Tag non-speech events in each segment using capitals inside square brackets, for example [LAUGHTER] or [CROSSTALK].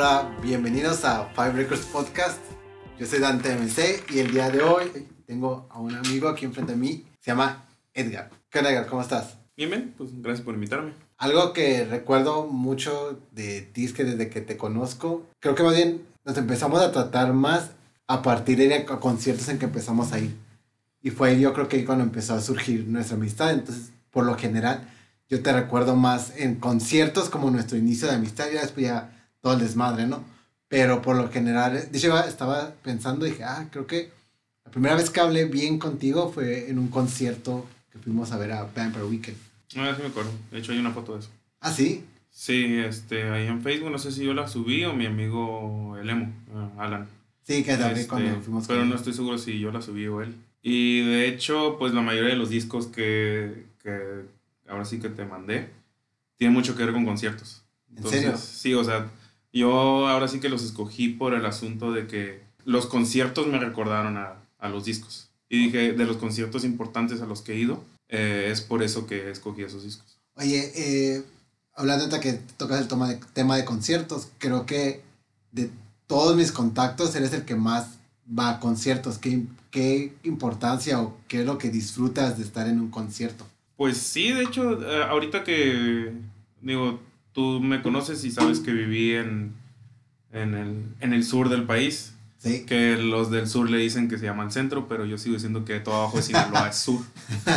Hola, bienvenidos a Five Records Podcast. Yo soy Dante MC y el día de hoy tengo a un amigo aquí enfrente de mí, se llama Edgar. ¿Qué onda, Edgar? ¿Cómo estás? Bien, bien, pues gracias por invitarme. Algo que recuerdo mucho de ti es que desde que te conozco, creo que más bien nos empezamos a tratar más a partir de conciertos en que empezamos a ir. Y fue yo creo que ahí cuando empezó a surgir nuestra amistad. Entonces, por lo general, yo te recuerdo más en conciertos como nuestro inicio de amistad. Ya después ya todo el desmadre, ¿no? Pero por lo general, de hecho estaba pensando y dije, ah, creo que la primera vez que hablé bien contigo fue en un concierto que fuimos a ver a Vampire Weekend. Ah, sí me acuerdo. De hecho hay una foto de eso. ¿Ah, sí? Sí, este, ahí en Facebook, no sé si yo la subí o mi amigo el Emo, ah, Alan. Sí, que también cuando este, fuimos. Pero no estoy seguro si yo la subí o él. Y de hecho, pues la mayoría de los discos que, que ahora sí que te mandé, tienen mucho que ver con conciertos. ¿En serio? Sí, o sea, yo ahora sí que los escogí por el asunto de que los conciertos me recordaron a, a los discos. Y dije, de los conciertos importantes a los que he ido, eh, es por eso que escogí esos discos. Oye, eh, hablando de que tocas el tema de, tema de conciertos, creo que de todos mis contactos eres el que más va a conciertos. ¿Qué, qué importancia o qué es lo que disfrutas de estar en un concierto? Pues sí, de hecho, eh, ahorita que, digo, tú me conoces y sabes que viví en, en, el, en el sur del país. Sí. Que los del sur le dicen que se llama el centro, pero yo sigo diciendo que todo abajo de Sinaloa es sur.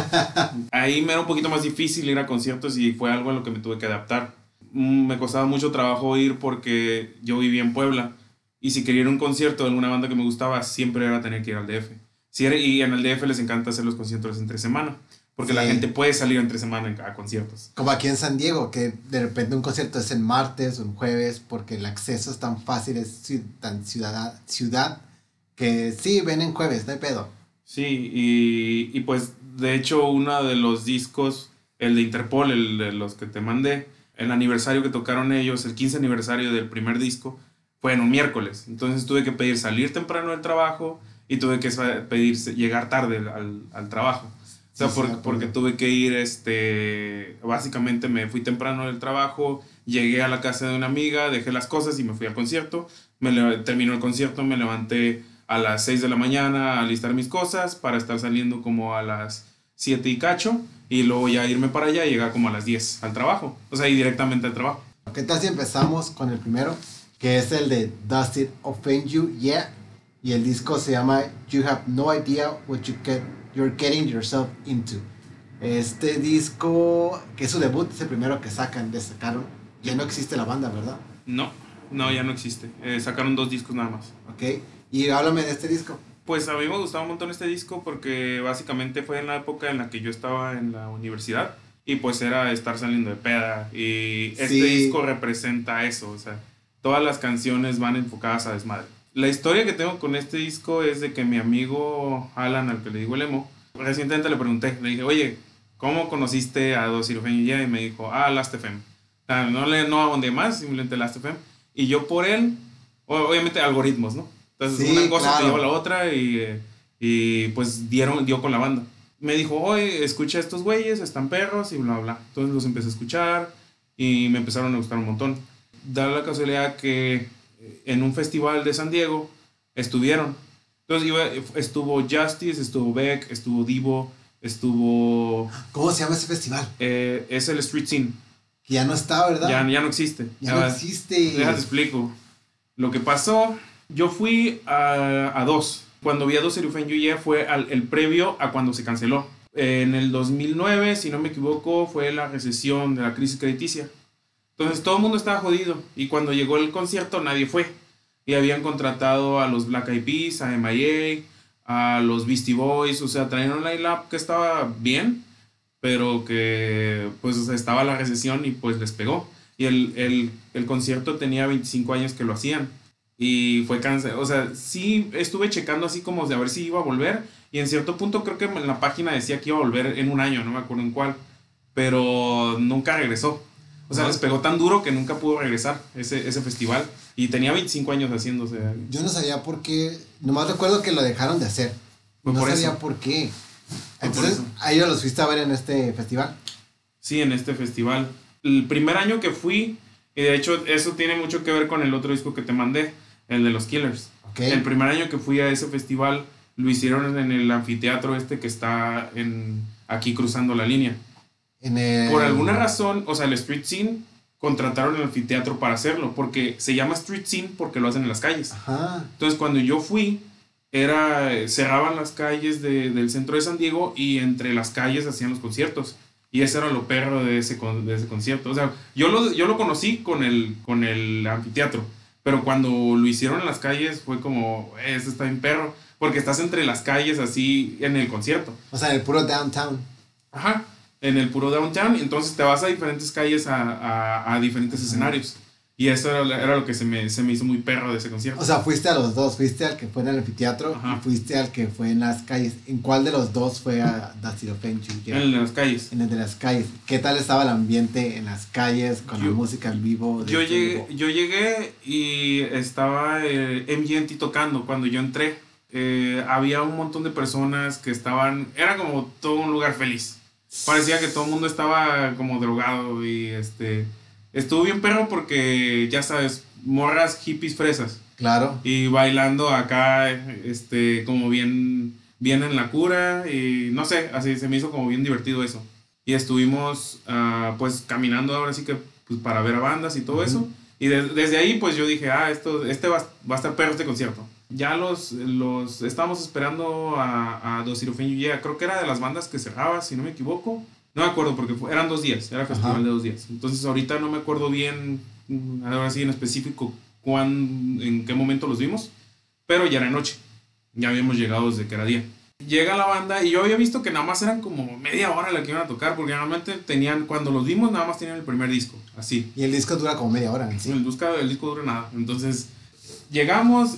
[LAUGHS] Ahí me era un poquito más difícil ir a conciertos y fue algo a lo que me tuve que adaptar. Mm, me costaba mucho trabajo ir porque yo vivía en Puebla y si quería ir a un concierto de alguna banda que me gustaba, siempre era tener que ir al DF. Si y en el DF les encanta hacer los conciertos entre semana. Porque la gente puede salir entre semana a conciertos. Como aquí en San Diego, que de repente un concierto es en martes o en jueves, porque el acceso es tan fácil, es tan ciudad, ciudad que sí, ven en jueves, no hay pedo. Sí, y, y pues de hecho uno de los discos, el de Interpol, el de los que te mandé, el aniversario que tocaron ellos, el 15 aniversario del primer disco, fue en un miércoles. Entonces tuve que pedir salir temprano del trabajo y tuve que pedir llegar tarde al, al trabajo. O sea, porque tuve que ir, este, básicamente me fui temprano del trabajo, llegué a la casa de una amiga, dejé las cosas y me fui al concierto. Me terminó el concierto, me levanté a las 6 de la mañana a listar mis cosas para estar saliendo como a las 7 y cacho y luego ya irme para allá y llegar como a las 10 al trabajo, o sea, y directamente al trabajo. ¿Qué tal si empezamos con el primero? Que es el de Does It Offend You? Yeah. Y el disco se llama You Have No Idea What You Get You're Getting Yourself Into. Este disco, que es su debut, es el primero que sacan, de sacaron. Ya no existe la banda, ¿verdad? No, no, ya no existe. Eh, sacaron dos discos nada más. Ok, y háblame de este disco. Pues a mí me gustaba un montón este disco porque básicamente fue en la época en la que yo estaba en la universidad y pues era estar saliendo de peda y este disco representa eso, o sea, todas las canciones van enfocadas a desmadre. La historia que tengo con este disco es de que mi amigo Alan, al que le digo el emo, recientemente le pregunté, le dije, oye, ¿cómo conociste a Dos ya? Y me dijo, ah, Last.fm. O sea, no le no abondé más, simplemente Last.fm. Y yo por él, obviamente algoritmos, ¿no? Entonces una cosa te lleva a la otra y, y pues dieron, dio con la banda. Me dijo, oye, escucha a estos güeyes, están perros y bla, bla. Entonces los empecé a escuchar y me empezaron a gustar un montón. Da la casualidad que en un festival de San Diego estuvieron. Entonces estuvo Justice, estuvo Beck, estuvo Divo, estuvo... ¿Cómo se llama ese festival? Eh, es el Street Scene. Que ya no está, ¿verdad? Ya, ya no existe. Ya, no existe. Déjate explico. Lo que pasó, yo fui a, a dos. Cuando vi a dos Serufen ya fue el previo a cuando se canceló. En el 2009, si no me equivoco, fue la recesión de la crisis crediticia. Entonces todo el mundo estaba jodido y cuando llegó el concierto nadie fue. Y habían contratado a los Black Eyed Peas, a MIA, a los Beastie Boys, o sea, trajeron un line-up que estaba bien, pero que pues estaba la recesión y pues les pegó. Y el, el concierto tenía 25 años que lo hacían. Y fue cáncer. O sea, sí estuve checando así como de a ver si iba a volver. Y en cierto punto creo que en la página decía que iba a volver en un año, no me acuerdo en cuál. Pero nunca regresó. O sea, les pegó tan duro que nunca pudo regresar ese, ese festival. Y tenía 25 años haciéndose. Yo no sabía por qué. Nomás recuerdo que lo dejaron de hacer. no sabía por qué. Entonces, ¿a ellos los fuiste a ver en este festival? Sí, en este festival. El primer año que fui, Y de hecho, eso tiene mucho que ver con el otro disco que te mandé, el de los Killers. El primer año que fui a ese festival lo hicieron en el anfiteatro este que está en, aquí cruzando la línea. Por alguna razón, o sea, el Street Scene contrataron el anfiteatro para hacerlo, porque se llama Street Scene porque lo hacen en las calles. Entonces, cuando yo fui, era cerraban las calles del centro de San Diego y entre las calles hacían los conciertos. Y ese era lo perro de ese, de ese concierto. O sea, yo lo, yo lo conocí con el, con el anfiteatro. Pero cuando lo hicieron en las calles fue como, este está bien perro. Porque estás entre las calles así en el concierto. O sea, en el puro downtown. Ajá, en el puro downtown. Entonces te vas a diferentes calles, a, a, diferentes escenarios. Y eso era, lo que se me, se me, hizo muy perro de ese concierto. O sea, fuiste a los dos. Fuiste al que fue en el anfiteatro y fuiste al que fue en las calles. ¿En cuál de los dos fue a Dusty En el de las calles. En el de las calles. ¿Qué tal estaba el ambiente en las calles con la música en vivo? yo, este llegué, yo llegué y estaba eh, MGMT tocando cuando yo entré. Eh, había un montón de personas que estaban... Era como todo un lugar feliz. Parecía que todo el mundo estaba como drogado y este Estuvo bien perro porque, ya sabes, morras hippies fresas. Claro. Y bailando acá, este, como bien, bien en la cura. Y no sé, así se me hizo como bien divertido eso. Y estuvimos, uh, pues, caminando ahora sí que, pues, para ver a bandas y todo eso. Y desde ahí, pues, yo dije, ah, esto, este va, va, a estar perro este concierto. Ya los, los, estábamos esperando a, a Dos ya Creo que era de las bandas que cerraba, si no me equivoco. No me acuerdo porque eran dos días, era festival de dos días. Entonces ahorita no me acuerdo bien, ahora sí en específico, cuán, en qué momento los vimos, pero ya era noche. Ya habíamos llegado desde que era día. Llega la banda y yo había visto que nada más eran como media hora la que iban a tocar, porque normalmente tenían, cuando los vimos, nada más tenían el primer disco, así. Y el disco dura como media hora, ¿sí? El disco, el disco dura nada. Entonces, llegamos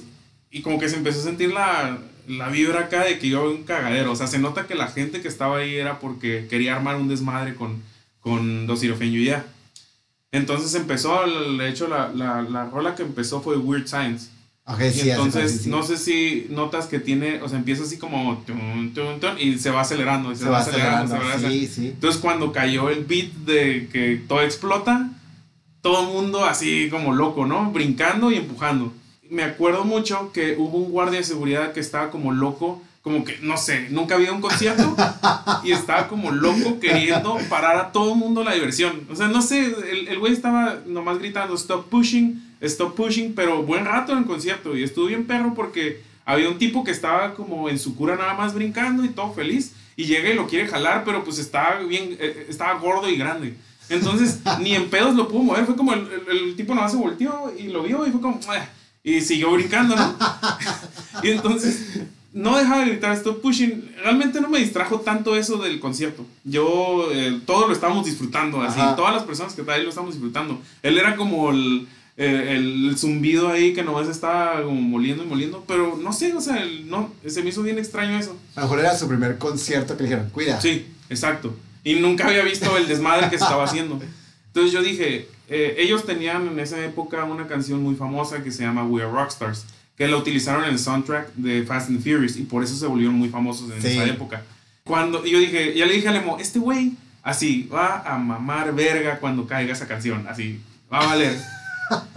y como que se empezó a sentir la, la vibra acá de que yo un cagadero. O sea, se nota que la gente que estaba ahí era porque quería armar un desmadre con, con Irofeño y ya. Entonces empezó, de hecho, la, la, la rola que empezó fue Weird Science. Okay, y entonces, no sé si notas que tiene, o sea, empieza así como y se va acelerando, y se, va, acelerando, Sí, sí. Entonces, cuando cayó el beat de que todo explota, todo el mundo así como loco, ¿no? Brincando y empujando me acuerdo mucho que hubo un guardia de seguridad que estaba como loco, como que, no sé, nunca había un concierto y estaba como loco queriendo parar a todo el mundo la diversión. O sea, no sé, el, el güey estaba nomás gritando, stop pushing, stop pushing, pero buen rato en el concierto y estuvo bien perro porque había un tipo que estaba como en su cura nada más brincando y todo feliz y llega y lo quiere jalar, pero pues estaba bien, eh, eh, estaba gordo y grande. Entonces, ni en pedos lo pudo mover. Fue como el, el, tipo nada se volteó y lo vio y fue como, y siguió brincando, ¿no? y entonces no dejaba de gritar stop pushing. Realmente no me distrajo tanto eso del concierto. Yo, eh, todo lo estábamos disfrutando, así. Todas las personas que estaban ahí lo estábamos disfrutando. Él era como el, eh, el, zumbido ahí que nomás estaba como moliendo y moliendo. Pero no sé, o sea, no, se me hizo bien extraño eso. A lo mejor era su primer concierto que le dijeron, cuida. Sí, exacto. Y nunca había visto el desmadre que se estaba haciendo. Entonces yo dije, eh, ellos tenían en esa época una canción muy famosa que se llama We Are Rockstars, que la utilizaron en el soundtrack de Fast and Furious y por eso se volvieron muy famosos en esa época. Cuando yo dije, ya le dije a Lemo, este güey, así, va a mamar verga cuando caiga esa canción, así, va a valer.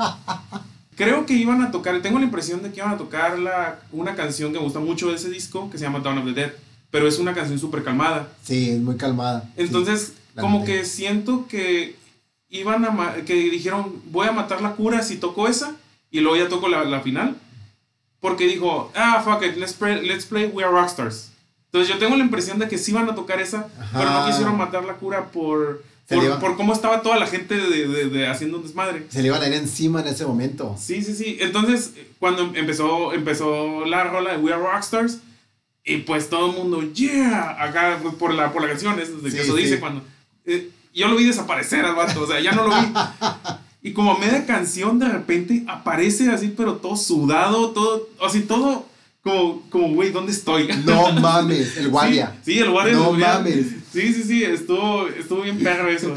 [LAUGHS] Creo que iban a tocar, tengo la impresión de que iban a tocar la, una canción que me gusta mucho de ese disco, que se llama Dawn of the Dead, pero es una canción súper calmada. Sí, es muy calmada. Entonces, como que siento que iban a que dijeron, voy a matar la cura si toco esa, y luego ya toco la, la final. Porque dijo, ah, fuck it, let's play, let's play We Are Rockstars. Entonces yo tengo la impresión de que sí iban a tocar esa, pero no quisieron matar la cura por, por, por, cómo estaba toda la gente de, de, haciendo un desmadre. Se le iban a ir encima en ese momento. Sí, sí, sí. Entonces, cuando empezó, empezó la rola de We Are Rockstars, y pues todo el mundo, yeah, acá pues, por la, por la canción, es que eso dice cuando... Eh, yo lo vi desaparecer al vato, o sea, ya no lo vi. Y como a media canción de repente aparece así, pero todo sudado, todo, así todo como, como, güey, ¿dónde estoy? No mames, el guardia. Sí, el guardia. No mames. Sí, sí, sí, estuvo, estuvo bien perro eso.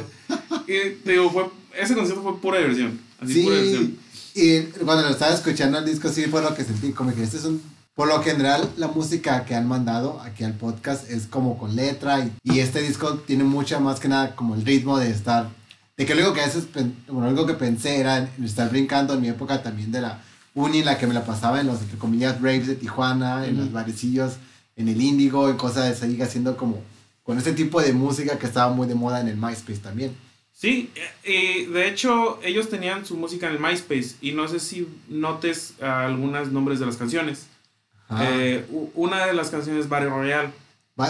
Y te digo, fue, ese concierto fue pura diversión. Así, sí, pura diversión. Y cuando lo estaba escuchando el disco, sí fue lo que sentí, como que este es un por lo general, la música que han mandado aquí al podcast es como con letra y, este disco tiene mucha más que nada como el ritmo de estar De que lo único que, haces, bueno, lo único que pensé era en estar brincando en mi época también de la uni, en la que me la pasaba en los, entre comillas, raves de Tijuana, en los barecillos, en el Índigo y cosas de esa, haciendo como con ese tipo de música que estaba muy de moda en el MySpace también. Sí, y de hecho ellos tenían su música en el MySpace y no sé si notes algunos nombres de las canciones. Eh, una de las canciones es Barrio Royal.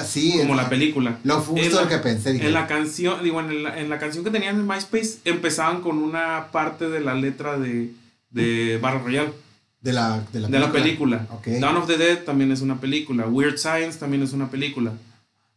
sí, como la, película. Lo justo lo que pensé. En la canción, digo, en la, en la, canción que tenían en MySpace empezaban con una parte de la letra de, de Barrio Royal. De la, de la película. Dawn of the Dead también es una película. Weird Science también es una película.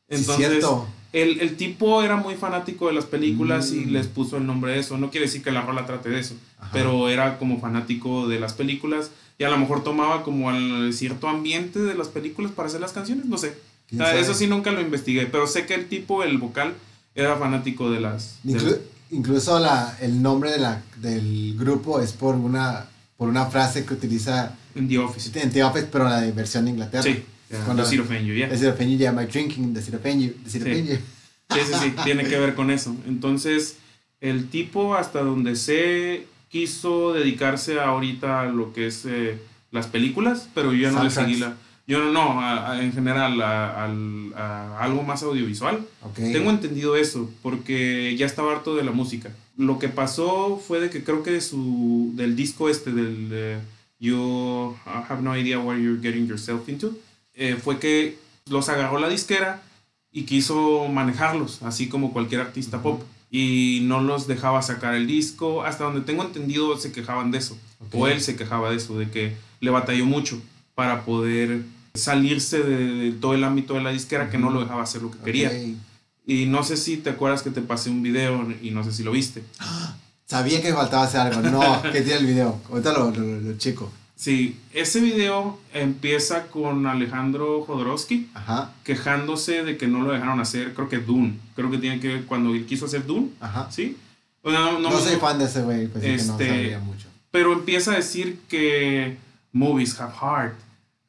Entonces, el, el, tipo era muy fanático de las películas y mm. les puso el nombre de eso. No quiere decir que la rola trate de eso, pero era como fanático de las películas y a lo mejor tomaba como el cierto ambiente de las películas para hacer las canciones, no sé. eso sí nunca lo investigué, pero sé que el tipo, el vocal, era fanático de las... Incluso la, el nombre de la, del grupo es por una, por una frase que utiliza... En The Office. En The Office, pero la de versión de Inglaterra. Sí. Cuando the yeah. The yeah, my drinking, the Sirofenyu, the Sí. sí, sí, tiene que ver con eso. Entonces, el tipo, hasta donde sé, quiso dedicarse ahorita a lo que es eh, las películas, pero yo ya no le seguí la... Yo no, no, en general, a, algo más audiovisual. Tengo entendido eso, porque ya estaba harto de la música. Lo que pasó fue de que creo que de su, del disco este, del You Have No Idea What You're Getting Yourself Into, eh, fue que los agarró la disquera y quiso manejarlos, así como cualquier artista pop. Y no los dejaba sacar el disco. Hasta donde tengo entendido, se quejaban de eso. O él se quejaba de eso, de que le batalló mucho para poder salirse de, todo el ámbito de la disquera que no lo dejaba hacer lo que quería. Y no sé si te acuerdas que te pasé un video y no sé si lo viste. [GASPS] Sabía que faltaba hacer algo. No, que tiene el video. Ahorita lo, lo, lo checo. Sí, ese video empieza con Alejandro Jodorowsky quejándose de que no lo dejaron hacer, creo que Dune. Creo que tiene que ver cuando él quiso hacer Dune. Ajá. ¿Sí? no, soy fan de ese güey, pues que no este, sabía mucho. Pero empieza a decir que movies have heart,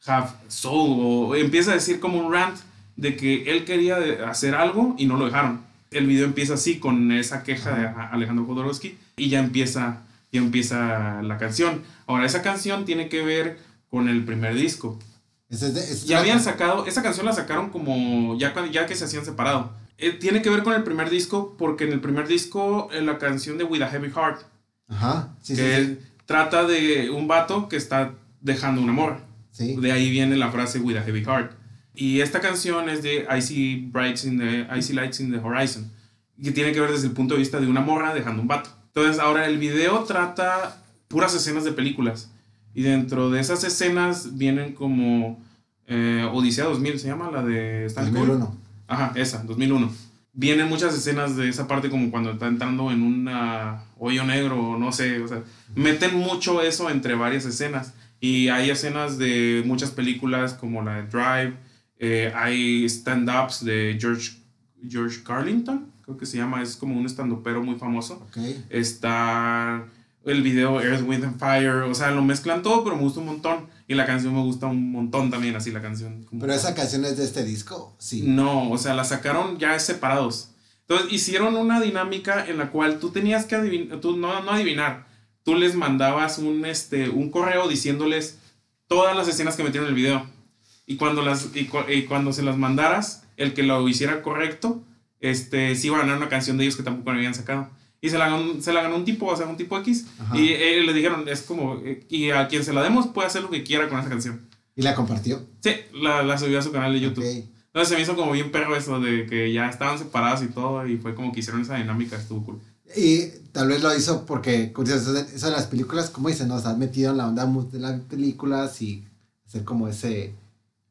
have soul, o empieza a decir como un rant de que él quería hacer algo y no lo dejaron. El video empieza así, con esa queja de Alejandro Jodorowsky, y ya empieza y empieza la canción. Ahora, esa canción tiene que ver con el primer disco. ya habían sacado, esa canción la sacaron como ya, ya que se hacían separado. Eh, tiene que ver con el primer disco porque en el primer disco eh, la canción de With a Heavy Heart. Ajá, sí, que trata de un vato que está dejando un amor. Sí. De ahí viene la frase With a Heavy Heart. Y esta canción es de I See, Brights in the, I See Lights in the Horizon. Que tiene que ver desde el punto de vista de una morra dejando un vato. Entonces, ahora el video trata puras escenas de películas. Y dentro de esas escenas vienen como eh, Odisea 2000, se llama la de Stanley 2001. Ajá, esa, 2001. Vienen muchas escenas de esa parte como cuando está entrando en un hoyo negro, no sé, o sea, meten mucho eso entre varias escenas. Y hay escenas de muchas películas como la de Drive, eh, hay stand-ups de George, George Carlington, creo que se llama, es como un estandopero muy famoso. Está el video Earth, Wind and Fire, o sea, lo mezclan todo, pero me gusta un montón. Y la canción me gusta un montón también, así la canción. ¿Pero esa canción es de este disco? Sí. No, o sea, la sacaron ya separados. Entonces hicieron una dinámica en la cual tú tenías que adivinar, tú no, no adivinar, tú les mandabas un, este, un correo diciéndoles todas las escenas que metieron en el video. Y cuando, las, y, y cuando se las mandaras, el que lo hiciera correcto, este, sí iba a ganar una canción de ellos que tampoco habían sacado. Y se la, ganó, se la ganó un tipo, o sea, un tipo X. Y eh, le dijeron, es como, eh, y a quien se la demos puede hacer lo que quiera con esa canción. ¿Y la compartió? Sí, la, la subió a su canal de YouTube. Entonces se me hizo como bien perro eso de que ya estaban separados y todo, y fue como que hicieron esa dinámica, estuvo cool. Y tal vez lo hizo porque, eso de las películas, como dicen, nos han metido en la onda de las películas y hacer como ese...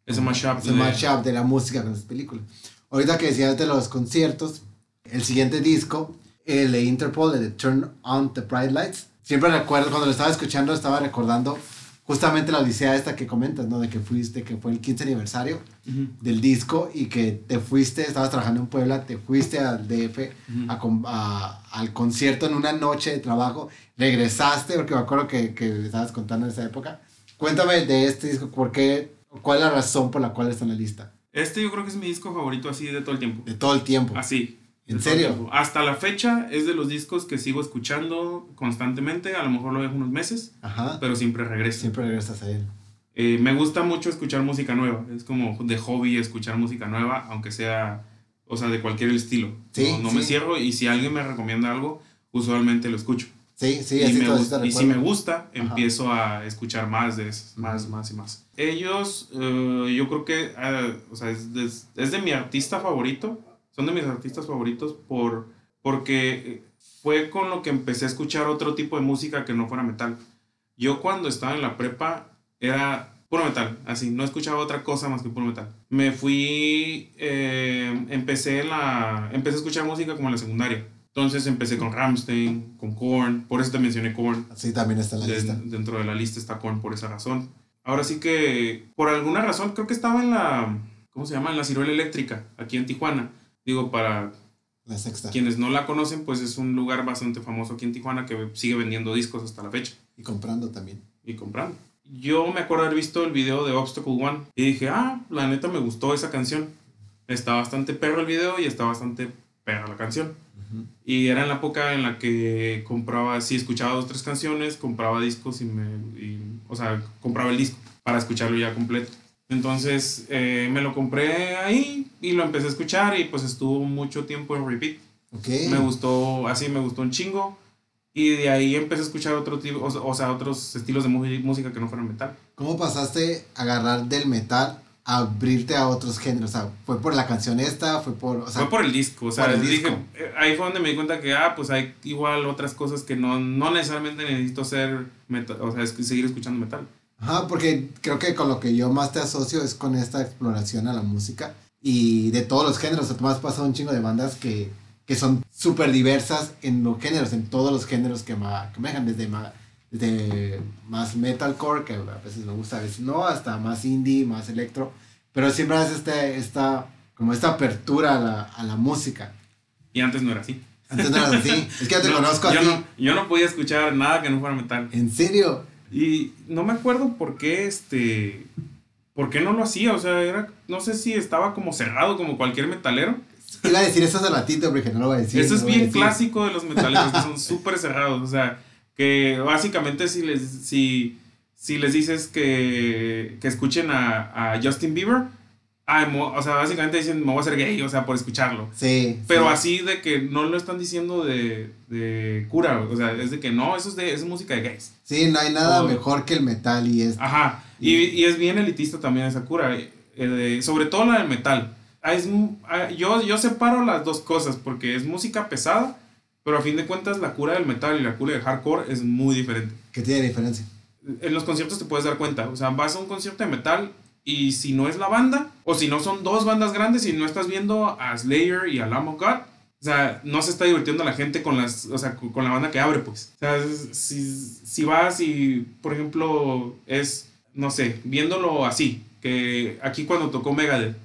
Ese mashup. Ese mashup de la música con las películas. Ahorita que decías de los conciertos, el siguiente disco, el de Interpol, el de Turn On the Bright Lights, siempre recuerdo, cuando lo estaba escuchando, estaba recordando justamente la odisea esta que comentas, ¿no? De que fuiste, que fue el 15 aniversario del disco y que te fuiste, estabas trabajando en Puebla, te fuiste al DF a, al concierto en una noche de trabajo, regresaste, porque me acuerdo que, que estabas contando en esa época. Cuéntame de este disco, ¿por qué, cuál es la razón por la cual está en la lista? Este yo creo que es mi disco favorito así de todo el tiempo. De todo el tiempo. Así. ¿En serio? Hasta la fecha es de los discos que sigo escuchando constantemente. A lo mejor lo dejo unos meses, Ajá. pero siempre regreso. Siempre regresas a él. Eh, me gusta mucho escuchar música nueva. Es como de hobby escuchar música nueva, aunque sea, o sea, de cualquier estilo. Sí, no no me sí. cierro y si alguien me recomienda algo, usualmente lo escucho. Sí, sí, y, así me todo, así y si me gusta, empiezo a escuchar más de eso, más, más y más. Ellos, eh, yo creo que, eh, o sea, es de, es de mi artista favorito, son de mis artistas favoritos por, porque eh, fue con lo que empecé a escuchar otro tipo de música que no fuera metal. Yo cuando estaba en la prepa era puro metal, así, no escuchaba otra cosa más que puro metal. Me fui, eh, empecé, en la, empecé a escuchar música como en la secundaria. Entonces empecé con Rammstein, con Korn, por eso te mencioné Korn. Sí, también está en la De- lista. Dentro de la lista está Korn por esa razón. Ahora sí que, por alguna razón, creo que estaba en la, ¿cómo se llama? En la ciruela eléctrica, aquí en Tijuana. Digo, para La sexta. quienes no la conocen, pues es un lugar bastante famoso aquí en Tijuana que sigue vendiendo discos hasta la fecha Y comprando también. y comprando. Yo me acuerdo haber visto el video de Obstacle One y dije, ah, la neta me gustó esa canción. Está bastante perro el video y está bastante perra la canción. Ujú. Y era en la época en la que compraba, si escuchaba dos tres canciones, compraba discos y me. y- o sea, compraba el disco para escucharlo ya completo. Entonces eh, me lo compré ahí y lo empecé a escuchar y pues estuvo mucho tiempo en repeat. Ok. Me gustó, así me gustó un chingo. Y de ahí empecé a escuchar otro tipo, o, sea, otros estilos de música que no fueran metal. ¿Cómo pasaste a agarrar del metal abrirte a otros géneros? O sea, ¿fue por la canción esta? ¿Fue por...? O sea, fue por el disco, o sea, el disco. eh, ahí fue donde me di cuenta que, ah, pues hay igual otras cosas que no, no necesariamente necesito ser metal, o sea, es seguir escuchando metal. Ajá, porque creo que con lo que yo más te asocio es con esta exploración a la música y de todos los géneros. O sea, tú me has pasado un chingo de bandas que, que son súper diversas en los géneros, en todos los géneros que, ma- que me dejan, desde, ma- desde más metalcore, que a veces me gusta, a veces no, hasta más indie, más electro. Pero siempre haces este, esta, como esta apertura a la, a la música. Y antes no era así. Antes no eras así. [LAUGHS] Es que yo te No, conozco yo así. No, yo no podía escuchar nada que no fuera metal. ¿En serio? Y no me acuerdo por qué, este, por qué no lo hacía, o sea, era, no sé si estaba como cerrado como cualquier metalero. Iba a decir eso de ratito, porque no lo voy a decir. Eso no es bien clásico de los metaleros, que son [LAUGHS] súper cerrados. O sea, que básicamente si les, si, si les dices que, que escuchen a, a Justin Bieber, ah, mo- o sea, básicamente dicen, me voy a hacer gay, o sea, por escucharlo. Sí. Pero sí. así de que no lo están diciendo de, de cura, o sea, es de que no, eso es, de, es música de gays. Sí, no hay nada O- mejor que el metal y es. Ajá, y, y es bien elitista también esa cura, eh, de- sobre todo la del metal. Ah, es ah, yo, yo separo las dos cosas porque es música pesada, pero a fin de cuentas la cura del metal y la cura del hardcore es muy diferente. que tiene diferencia. En los conciertos te puedes dar cuenta, o sea, vas a un concierto de metal y si no es la banda, o si no son dos bandas grandes y no estás viendo a Slayer y a Lamb of God, o sea, no se está divirtiendo la gente con las, o sea, con la banda que abre, pues. O sea, si, si vas y, por ejemplo, es, no sé, viéndolo así, que aquí cuando tocó Megadeth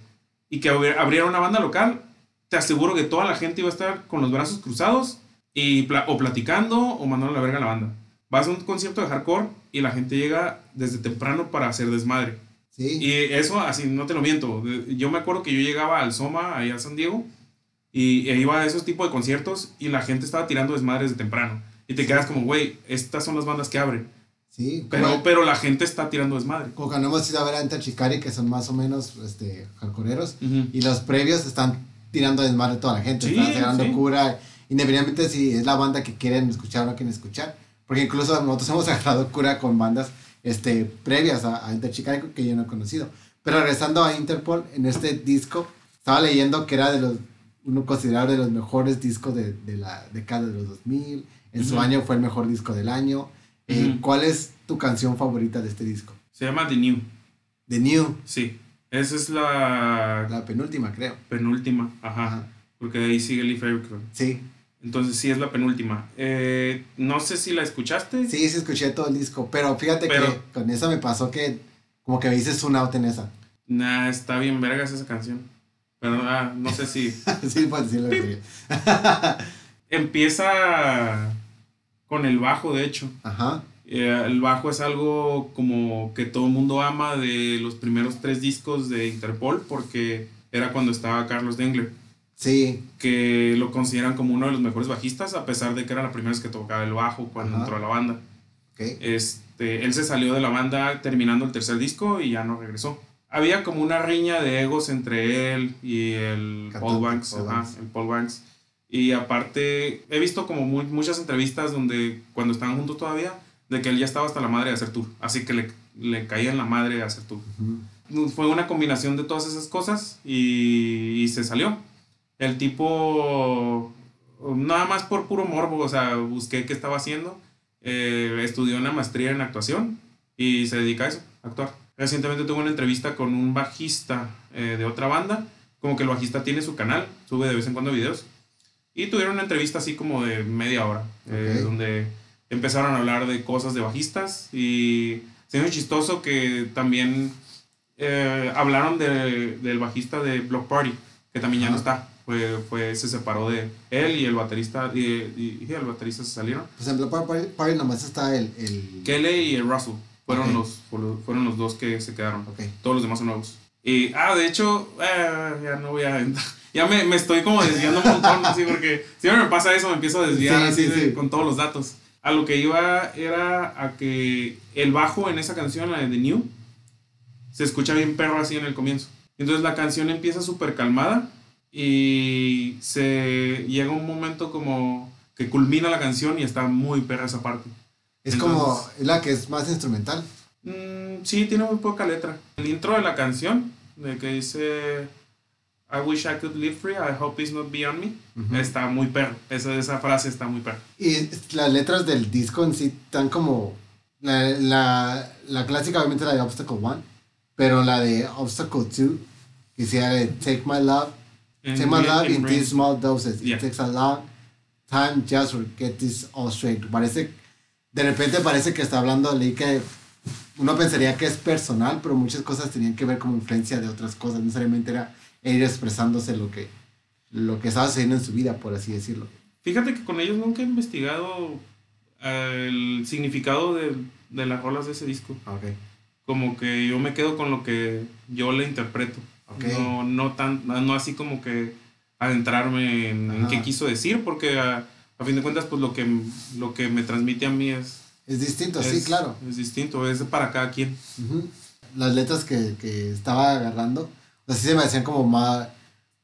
y que abri- abriera una banda local, te aseguro que toda la gente iba a estar con los brazos cruzados y pla- o platicando o mandando la verga a la banda. Vas a un concierto de hardcore y la gente llega desde temprano para hacer desmadre. Sí. Y eso, así, no te lo miento. Yo me acuerdo que yo llegaba al Soma, ahí a San Diego, y e iba a esos tipos de conciertos y la gente estaba tirando desmadres de temprano. Y te quedas como, güey, estas son las bandas que abren. sí. Pero, Como, pero la gente está tirando desmadre. como cuando hemos ido a ver a Enter Chicari, que son más o menos este, hardcoreeros, Ujú. y los previos están tirando desmadre toda la gente. Sí, están sacando sí. cura, independientemente si es la banda que quieren escuchar o no quieren escuchar. Porque incluso nosotros hemos agarrado cura con bandas este, previas a, a Enter Chicari que yo no he conocido. Pero regresando a Interpol, en este disco, estaba leyendo que era de los, uno considerado de los mejores discos de, de la década de los 2000. En su Ujú. año fue el mejor disco del año. Eh, Ujú. ¿Cuál es tu canción favorita de este disco? Se llama The New. The New, Sí. Esa es la, la penúltima, creo. penúltima. Ajá. Ajá. Porque de ahí sigue Leaf Everclear. Sí, Entonces sí es la penúltima. Eh, no sé si la escuchaste. sí, sí escuché todo el disco, pero fíjate Pero- que con esa me pasó que como que me dices un out en esa. Nah, está bien vergas esa canción. Pero ah, no sé si... [LAUGHS] sí, decirlo. sí. [LAUGHS] Empieza con el bajo, de hecho. Ajá, Eh, el bajo es algo como que todo el mundo ama de los primeros tres discos de Interpol porque era cuando estaba Carlos Dengler. Sí. Que lo consideran como uno de los mejores bajistas, a pesar de que era la primera vez que tocaba el bajo cuando entró a la banda. Este, él se salió de la banda terminando el tercer disco y ya no regresó. Había como una riña de egos entre él y el Paul Banks, el Paul Banks. Y aparte, he visto como muchas entrevistas donde cuando estaban juntos todavía, de que él ya estaba hasta la madre de hacer tour. Así que le, le caía en la madre de hacer tour. Fue una combinación de todas esas cosas y, y, se salió. El tipo, nada más por puro morbo, o sea, busqué qué estaba haciendo. Eh, estudió una maestría en actuación y se dedica a eso, a actuar. Recientemente tuve una entrevista con un bajista eh, de otra banda. Como que el bajista tiene su canal, sube de vez en cuando videos y tuvieron una entrevista así como de media hora, eh, donde empezaron a hablar de cosas de bajistas y se me chistoso que también eh, hablaron de, del bajista de Block Party, que también ya no está. Fue, fue, se separó de él y el baterista y, y, el baterista se salieron. Pues en Block Party, Party nomás está el, el... Kelly y el Russell. Fueron, los, fueron los dos que se quedaron. Todos los demás son nuevos. Y, ah, de hecho, eh, ya no voy a entrar [LAUGHS] ya me, me, estoy como desviando un montón, así, porque siempre me pasa eso, me empiezo a desviar así con todos los datos. A lo que iba era a que el bajo en esa canción, la de The New, se escucha bien perro así en el comienzo. Entonces la canción empieza súper calmada y se llega un momento como que culmina la canción y está muy perra esa parte. Es como la que es más instrumental. Mm, sí, tiene muy poca letra. El intro de la canción, de que dice I wish I could live free, I hope it's not beyond me. Está muy perro. Esa, esa frase está muy perro. Y las letras del disco en sí están como. La, la, la clásica, obviamente, la de Obstacle One. Pero la de Obstacle 2, que sea de Take My Love. Take My Love in, these small doses. It takes a long time just to get this all straight. Parece. De repente parece que está hablando, leí que uno pensaría que es personal, pero muchas cosas tenían que ver como influencia de otras cosas. No necesariamente era ir expresándose lo que, lo que estaba haciendo en su vida, por así decirlo. Fíjate que con ellos nunca he investigado eh, el significado de, de las rolas de ese disco. Okay. Como que yo me quedo con lo que yo le interpreto. No, no, tan, no así como que adentrarme en, qué quiso decir, porque a, a, fin de cuentas, pues lo que, lo que me transmite a mí es... Es distinto, sí, claro. Es distinto, es para cada quien. Las letras que, que estaba agarrando, así se me hacían como más,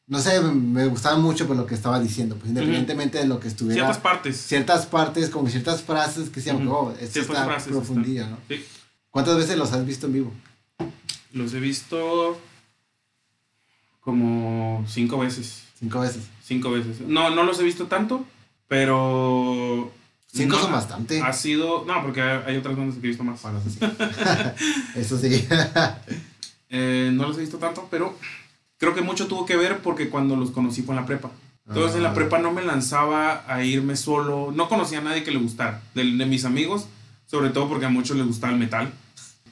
no sé, me gustaban mucho por lo que estaba diciendo, pues independientemente de lo que estuviera. Ciertas partes. Ciertas partes, como ciertas frases que decían, oh, esto está profundidad, ¿no? Sí. ¿Cuántas veces los has visto en vivo? Los he visto como cinco veces. Cinco veces. Cinco veces. No, no los he visto tanto, pero... Cinco son bastante. Ha sido... No, porque hay otras bandas que he visto más. Bueno, eso sí. [LAUGHS] eso sí. [LAUGHS] Eh, no los he visto tanto, pero creo que mucho tuvo que ver porque cuando los conocí fue en la prepa. Entonces en la ah. prepa no me lanzaba a irme solo, no conocía a nadie que le gustara, de, de mis amigos, sobre todo porque a muchos les gustaba el metal.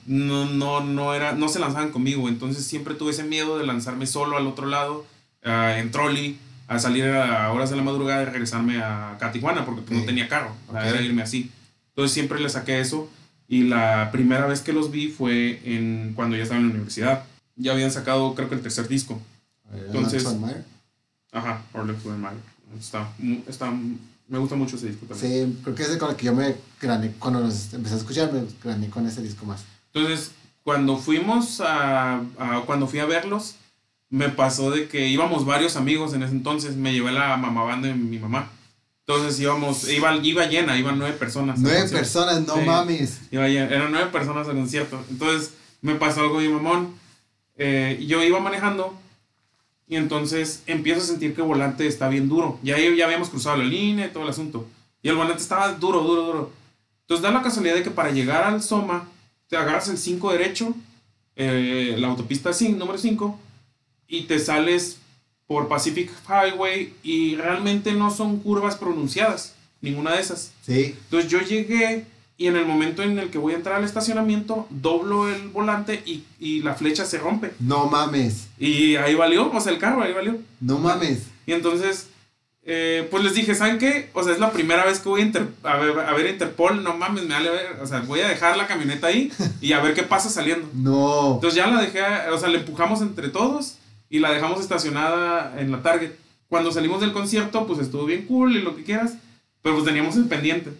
No, no, no, era, no se lanzaban conmigo, entonces siempre tuve ese miedo de lanzarme solo al otro lado, uh, en trolley, a salir a horas de la madrugada y regresarme a, a Tijuana porque pues, no tenía carro, era irme así. Entonces siempre le saqué eso y la primera vez que los vi fue en, cuando ya estaba en la universidad. Ya habían sacado, creo que el tercer disco. Eh, Entonces. Ajá, Orlex Está, está, me gusta mucho ese disco también. Sí, creo que es con el que yo me grané, cuando los empecé a escuchar, me grané con ese disco más. Entonces, cuando fuimos a, a, cuando fui a verlos, me pasó de que íbamos varios amigos en ese entonces, me llevé la mamá banda de mi mamá. Entonces íbamos, iba, iba llena, iban nueve personas. Nueve personas, no mames. Iba llena, eran nueve personas al concierto. Entonces me pasó algo de mamón. Eh, yo iba manejando y entonces empiezo a sentir que el volante está bien duro. Ya, ya habíamos cruzado la línea y todo el asunto. Y el volante estaba duro, duro, duro. Entonces da la casualidad de que para llegar al Soma, te agarras el 5 derecho, eh, la autopista 5, número 5, y te sales por Pacific Highway y realmente no son curvas pronunciadas, ninguna de esas. Sí. Entonces yo llegué y en el momento en el que voy a entrar al estacionamiento, doblo el volante y, y la flecha se rompe. No mames. Y ahí valió, o sea, el carro ahí valió. No mames. Y entonces, eh, pues les dije, ¿saben qué? O sea, es la primera vez que voy a, ver, a ver Interpol, no mames, me vale ver, o sea, voy a dejar la camioneta ahí y a ver qué pasa saliendo. No. Entonces ya la dejé, o sea, le empujamos entre todos y la dejamos estacionada en la Target. Cuando salimos del concierto, pues estuvo bien cool y lo que quieras, pero pues teníamos el pendiente.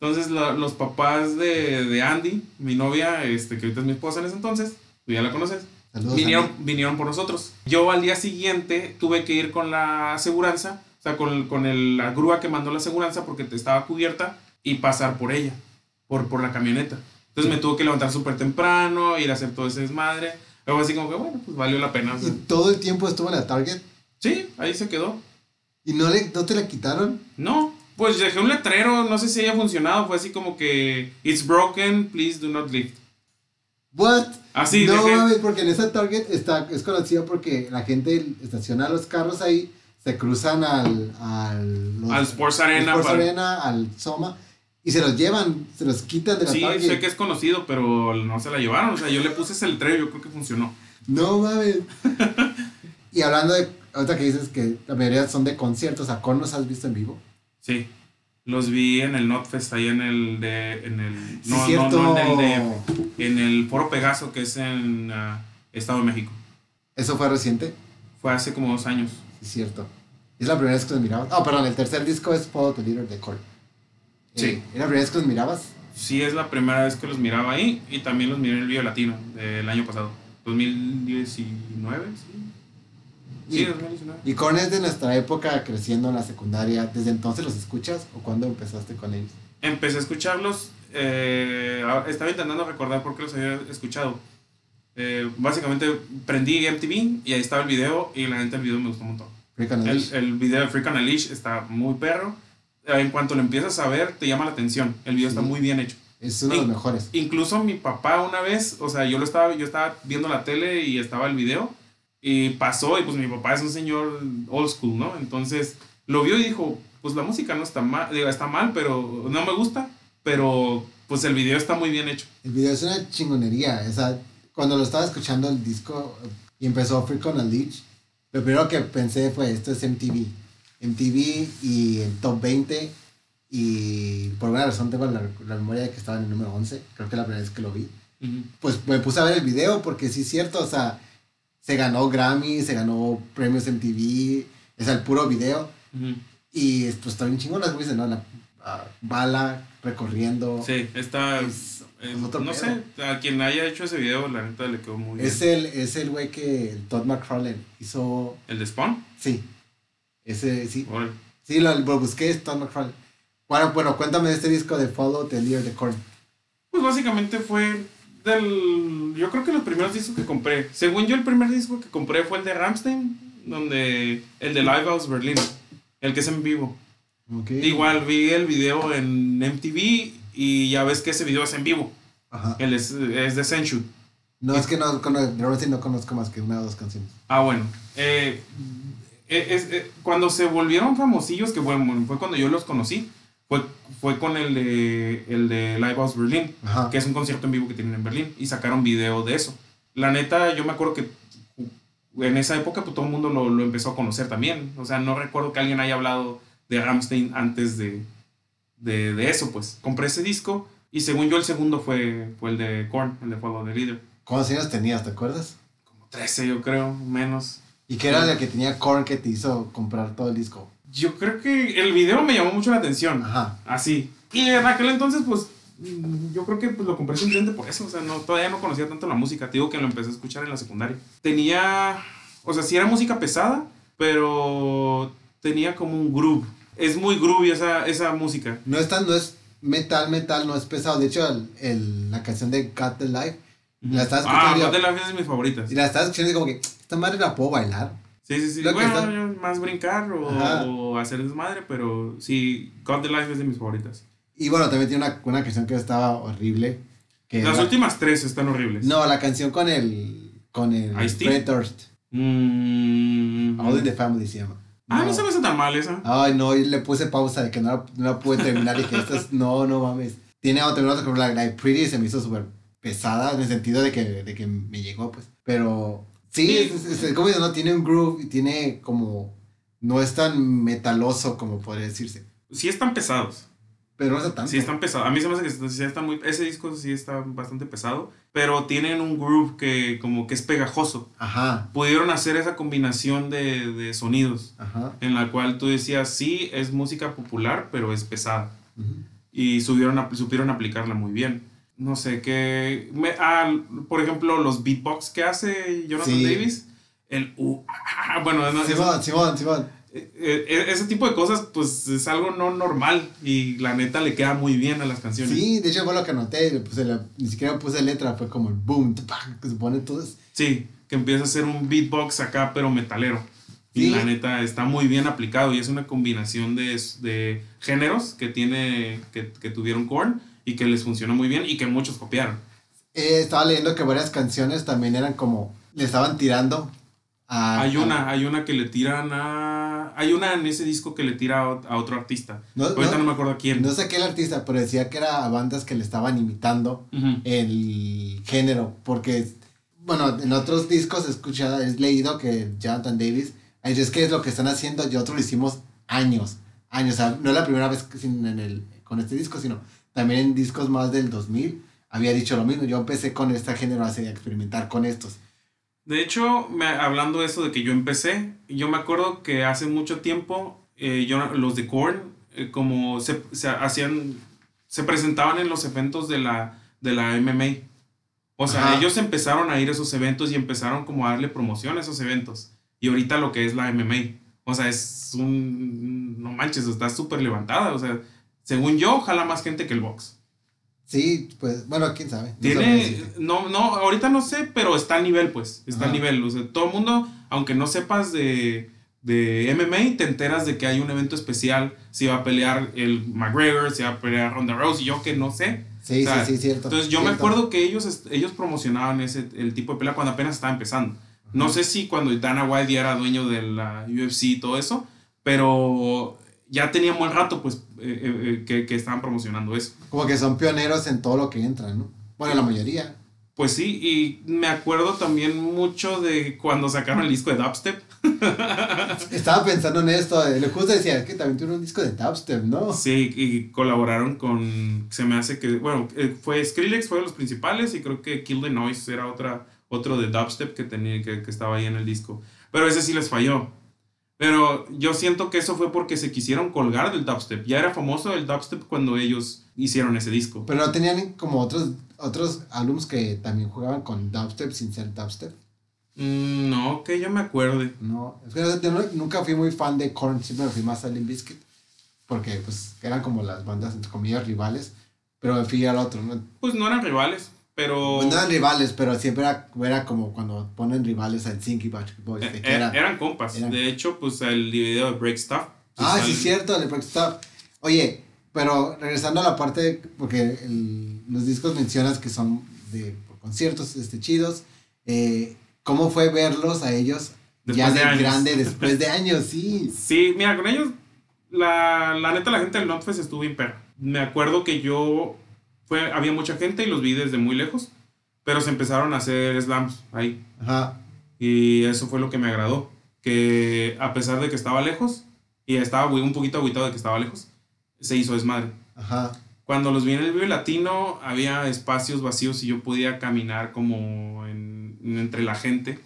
Entonces los papás de, de, Andy, mi novia, este, que ahorita es mi esposa en ese entonces, tú ya la conoces, vinieron, vinieron por nosotros. Yo al día siguiente tuve que ir con la aseguranza, o sea, con, con el, la grúa que mandó la aseguranza porque estaba cubierta y pasar por ella, por, por la camioneta. Entonces me tuve que levantar súper temprano, ir a hacer todo ese desmadre. Luego así como que, bueno, pues valió la pena. ¿Y todo el tiempo estuvo en la Target? Sí, ahí se quedó. ¿Y no, le, no te la quitaron? No, pues dejé un letrero, no sé si haya funcionado, fue así como que, it's broken, please do not lift. What? Así, no mames, porque en esa Target está, es conocida porque la gente estaciona los carros ahí, se cruzan al... Al, al Sports Arena. Sports Arena, al Soma, y se los llevan, se los quitan de la sí, Target. Sé que es conocido, pero no se la llevaron, o sea, yo le puse ese letrero yo creo que funcionó. No mames. [LAUGHS] y hablando de, ahorita que dices que la mayoría son de conciertos, ¿a Con los has visto en vivo? Sí. Los vi en el Notfest, ahí en el de. En el, no, no, no, en el de. En el Foro Pegaso, que es en ah, Estado de México. ¿Eso fue reciente? Fue hace como dos años. Sí, cierto. ¿Es la primera vez que los mirabas? Oh, perdón, el tercer disco es Follow the Leader de Core. Sí. Eh, ¿Es la primera vez que los mirabas? Sí, es la primera vez que los miraba ahí y también los miré en el video latino del año pasado, 2019, sí. Sí, y, con es de nuestra época creciendo en la secundaria. ¿Desde entonces los escuchas o cuándo empezaste con ellos? Empecé a escucharlos. Eh, estaba intentando recordar por qué los había escuchado. Eh, básicamente prendí MTV y ahí estaba el video y la gente el video me gustó un montón. El, el video de Freak on a Leash está muy perro. En cuanto lo empiezas a ver, te llama la atención. El video está muy bien hecho. Es uno de los mejores. Incluso mi papá una vez, o sea, yo lo estaba, yo estaba viendo la tele y estaba el video y pasó, y pues mi papá es un señor old school, ¿no? Entonces lo vio y dijo, pues la música no está mal, digo, está mal, pero no me gusta, pero pues el video está muy bien hecho. El video es una chingonería, o sea, cuando lo estaba escuchando el disco y empezó Freak on a Leech, lo primero que pensé fue, esto es MTV. MTV y el Top 20 y por alguna razón tengo la, la, memoria de que estaba en el número 11, creo que la primera vez que lo vi. Pues me puse a ver el video porque sí es cierto, o sea, se ganó Grammy, se ganó premios en TV, es el puro video. Y pues está bien chingón las ¿no? La bala recorriendo. Sí, está. No sé, a quien haya hecho ese video, la neta le quedó muy es bien. El, es el güey que Todd McFarlane hizo. ¿El de Spawn? Sí. Ese, sí. Sí, lo, busqué, es Todd McFarlane. Bueno, bueno, cuéntame de este disco de Follow the Leader de Korn. Pues básicamente fue del. Yo creo que los primeros discos que compré. Según yo, el primer disco que compré fue el de Ramstein, donde. El de Live House Berlin, el que es en vivo. Igual vi el video en MTV y ya ves que ese video es en vivo. Ajá. Él es, es de Sensu. No, es que no, no conozco más que una o dos canciones. Ah, bueno. Eh, eh, es, eh, cuando se volvieron famosillos, que bueno, fue cuando yo los conocí, fue, fue con el de, el de Live House Berlin, que es un concierto en vivo que tienen en Berlín, y sacaron video de eso. La neta, yo me acuerdo que en esa época pues, todo el mundo lo, lo, empezó a conocer también. O sea, no recuerdo que alguien haya hablado de Ramstein antes de, de, de eso, pues. Compré ese disco y según yo el segundo fue, fue el de Korn, el de Follow the Leader. ¿Cuántos años tenías, te acuerdas? Como 13 yo creo, menos. ¿Y qué era el que tenía Korn que te hizo comprar todo el disco? Yo creo que el video me llamó mucho la atención. Ajá. Así. Y en aquel entonces, pues, mm, yo creo que pues, lo compré simplemente por eso. O sea, no, todavía no conocía tanto la música. Te digo que lo empecé a escuchar en la secundaria. Tenía, o sea, sí era música pesada, pero tenía como un groove. Es muy groovy esa, esa música. No es tan, no es metal, metal, no es pesado. De hecho, el, la canción de Cut the Life, la estaba escuchando. Ah, Cut the Life es de mis favoritas. Y la estaba escuchando y como que, esta madre la puedo bailar. Sí, sí, sí. bueno, más brincar o, hacer desmadre, pero sí, God the Life es de mis favoritas. Y bueno, también tiene una, una canción que estaba horrible. Que Las últimas tres están horribles. No, la canción con el. con el. Fred Durst. Mm. All in the Family se llama. Ah, no se me hace tan mal esa. Ay, no, y le puse pausa de que no, no la pude terminar. y dije, esto es. No, no mames. Tiene otra, otra, la, la Pretty se me hizo súper pesada en el sentido de que, de que me llegó, pues. Pero Sí, es, como no tiene un groove y tiene como no es tan metaloso como podría decirse. Sí están pesados. Pero no está tanto. Sí, están pesados. A mí se me hace que sí está muy. Ese disco sí está bastante pesado. Pero tienen un groove que, como que es pegajoso. Ajá. Pudieron hacer esa combinación de, de sonidos. Ajá. En la cual tú decías, sí, es música popular, pero es pesada. Ujú. Y subieron, a- supieron aplicarla muy bien. No sé qué. ah, por ejemplo, los beatbox que hace Jonathan Sí. Davis. El. uh, [LAUGHS] ah, bueno, no, Simón, Simón, Simón. Eh, eh, ese tipo de cosas, pues es algo no normal. Y la neta le queda muy bien a las canciones. Sí, de hecho fue lo que anoté. le puse la- ni siquiera puse letra, fue como el boom, que se pone todo. es- Sí, que empieza a ser un beatbox acá, pero metalero. Y Sí. la neta está muy bien aplicado y es una combinación de, de géneros que tiene que, que tuvieron Korn y que les funcionó muy bien y que muchos copiaron. Eh, estaba leyendo que varias canciones también eran como. Le estaban tirando a. Hay a- una, hay una que le tiran a. Hay una en ese disco que le tira a, ot- a otro artista. No, Ahorita no, no, me acuerdo a quién. no sé qué el artista, pero decía que era a bandas que le estaban imitando Ujú. el género. Porque, bueno, en otros discos he escuchado, he leído que Jonathan Davis. Es que es lo que están haciendo, y otros lo hicimos años. Años, o sea, no es la primera vez sin- en el, con este disco, sino también en discos más del 2000 había dicho lo mismo. Yo empecé con este género a experimentar con estos. De hecho, me- hablando de eso de que yo empecé, yo me acuerdo que hace mucho tiempo eh, yo, los de Korn, eh, como se, se hacían, se presentaban en los eventos de la, de la MMA. O sea, Ajá. ellos empezaron a ir a esos eventos y empezaron como a darle promoción a esos eventos. Y ahorita lo que es la MMA. O sea, es un... No manches, está súper levantada. O sea, según yo, jala más gente que el box. Sí, pues, bueno, quién sabe. No Tiene, no, no, ahorita no sé, pero está a nivel, pues, está Ajá. a nivel. O sea, todo el mundo, aunque no sepas de, de MMA, te enteras de que hay un evento especial, si va a pelear el McGregor, si va a pelear Ronda Rousey, yo que no sé. Sí, o sea, sí, sí, cierto. Entonces yo me acuerdo que ellos, ellos promocionaban ese, el tipo de pelea cuando apenas estaba empezando. No sé si cuando Dana White ya era dueño de la UFC y todo eso, pero ya tenía un buen rato, pues, eh, eh, eh, que, que estaban promocionando eso. Como que son pioneros en todo lo que entran, ¿no? Bueno, la mayoría. Pues sí, y me acuerdo también mucho de cuando sacaron el disco de Dubstep. [LAUGHS] Estaba pensando en esto, eh, justo decía, es que también tuvo un disco de dubstep, ¿no? Sí, y colaboraron con, se me hace que, bueno, eh, fue Skrillex, fue de los principales, y creo que Kill the Noise era otra, otro de Dubstep que, tenía, que, que estaba ahí en el disco. Pero ese sí les falló. Pero yo siento que eso fue porque se quisieron colgar del Dubstep. Ya era famoso el Dubstep cuando ellos hicieron ese disco. Pero no tenían como otros, otros álbums que también jugaban con dubstep sin ser dubstep. Mm, no, que yo me acuerde. No, es que yo no- nunca fui muy fan de Korn, siempre me fui más a Limp Bizkit. Porque pues eran como las bandas, entre comillas, rivales. Pero me fui al otro, ¿no? Pues no eran rivales, pero... Pues no eran rivales, pero siempre era, era como cuando ponen rivales al Sync y Backstreet Boys. de Eh, que era- eran compas. eran- De hecho, pues el video de Break Stuff. pues, Ah, sale- sí, cierto, el Break Stuff. Oye, pero regresando a la parte, porque el- los discos mencionas que son de conciertos este, chidos. eh, ¿Cómo fue verlos a ellos ya Después de, de años. grande, después de [LAUGHS] años? Sí. Sí, mira, con ellos, la, la neta, la gente del Notfest estuvo bien perra. Me acuerdo que yo, fue, había mucha gente y los vi desde muy lejos, pero se empezaron a hacer slams ahí. Ajá. Y eso fue lo que me agradó. Que a pesar de que estaba lejos, y estaba un poquito agüitado de que estaba lejos, se hizo desmadre. Ajá. Cuando los vi en el Vive Latino, había espacios vacíos y yo podía caminar como en- entre la gente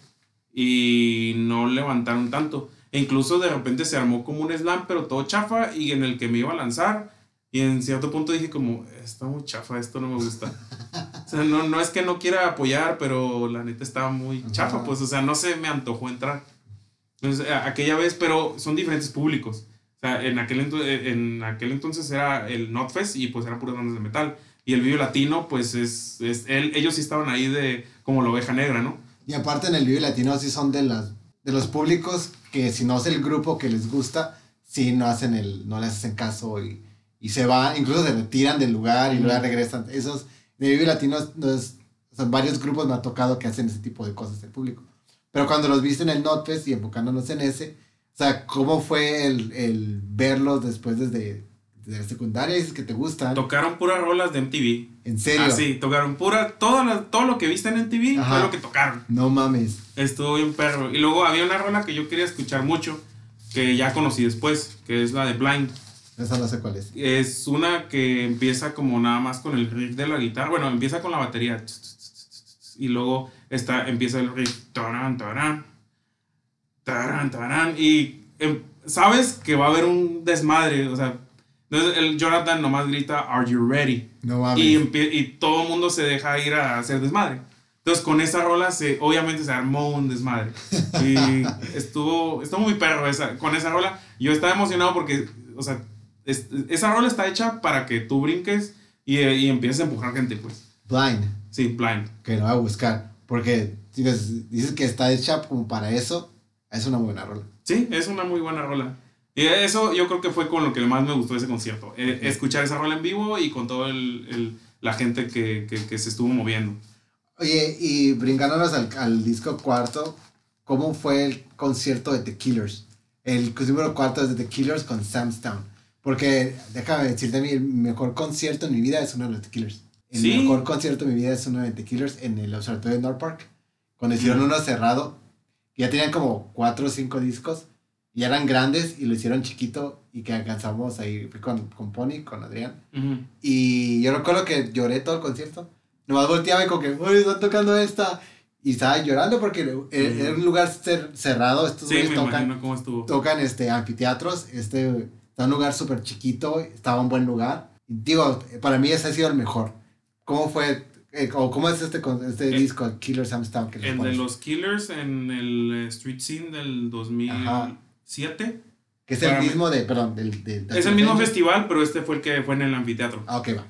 y no levantaron tanto. E incluso de repente se armó como un slam, pero todo chafa y en el que me iba a lanzar. Y en cierto punto dije como, está muy chafa, esto no me gusta. o sea, no, no es que no quiera apoyar, pero la neta estaba muy chafa, Ajá. pues, o sea, no se me antojó entrar. Entonces, aquella vez, pero son diferentes públicos. O sea, en aquel, ento- en aquel entonces era el Notfest y pues eran puras bandas de metal. Y el Vive Latino, pues es, es él, ellos sí estaban ahí de como la oveja negra, ¿no? Y aparte en el Vive Latino sí son de las de los públicos que si no es el grupo que les gusta, sí no hacen el, no les hacen caso y, y se van, incluso se retiran del lugar y luego regresan. Esos de Vive Latino o sea, varios grupos me ha tocado que hacen ese tipo de cosas el público. Pero cuando los viste en el Notfest y enfocándonos en ese, o sea, ¿cómo fue el, el verlos después desde, desde la secundaria? Dices que te gustan. Tocaron puras rolas de MTV. ¿En serio? Ah, sí, tocaron pura, todo, la- todo lo que viste en MTV Ajá. fue lo que tocaron. No mames. Estuvo bien perro. Y luego había una rola que yo quería escuchar mucho, que ya conocí después, que es la de Blind. Esa no sé cuál es. Es una que empieza como nada más con el riff de la guitarra. Bueno, empieza con la batería. Y luego está, empieza el riff. Taran, taran. Taran, taran. Y em, sabes que va a haber un desmadre. O sea, entonces el Jonathan nomás grita, ¿Are you ready? No Y, y todo el mundo se deja ir a hacer desmadre. Entonces con esa rola se, obviamente se armó un desmadre. Y [LAUGHS] estuvo, estuvo muy perro esa, con esa rola. Yo estaba emocionado porque, o sea, esa rola está hecha para que tú brinques y, y, empieces a empujar gente, pues. Blind. Sí, blind. Que lo voy a buscar. Porque dices, dices que está hecha como para eso. Es una buena rola. Sí, es una muy buena rola. Y eso yo creo que fue con lo que más me gustó de ese concierto. Eh, escuchar esa rola en vivo y con toda el, la gente que, que, que, se estuvo moviendo. Oye, y brincándonos al, al, disco cuarto, ¿cómo fue el concierto de The Killers? El número cuarto es de The Killers con Sam Stone. Porque, déjame decirte, mi mejor concierto en mi vida es uno de los The Killers. El mejor concierto de mi vida es uno de The Killers en el Observatorio de North Park. Cuando hicieron uno cerrado, ya tenían como cuatro o cinco discos y eran grandes y lo hicieron chiquito y que alcanzamos ahí con, con Pony, con Adrián. Y yo recuerdo que lloré todo el concierto. Nomás volteaba y como que, uy, están tocando esta. Y estaba llorando porque era un lugar cerrado. Estos sí, me tocan, cómo estuvo. tocan este, anfiteatros. Este, está un lugar súper chiquito. Estaba un buen lugar. Digo, para mí ese ha sido el mejor. ¿Cómo fue eh, o ¿Cómo es este, este disco, Killers I'm Stuck? El de los Killers en el eh, Street Scene del 2007. Que es el mismo de, perdón, del... es el mismo festival, pero este fue el que fue en el anfiteatro. Ah, ok, va.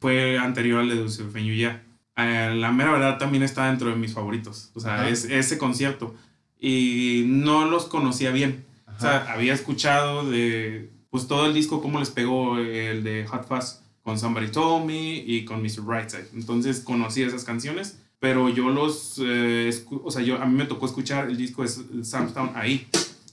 Fue anterior al de Dulcefeño ya. Eh, la mera verdad también está dentro de mis favoritos. O sea, es, ese concierto. Y no los conocía bien. O sea, había escuchado de, pues todo el disco, cómo les pegó el de Hot Fuzz con Somebody Told Me y con Mr. Brightside. Entonces conocí esas canciones, pero yo los, eh, o sea, yo, a mí me tocó escuchar el disco de Samstown ahí.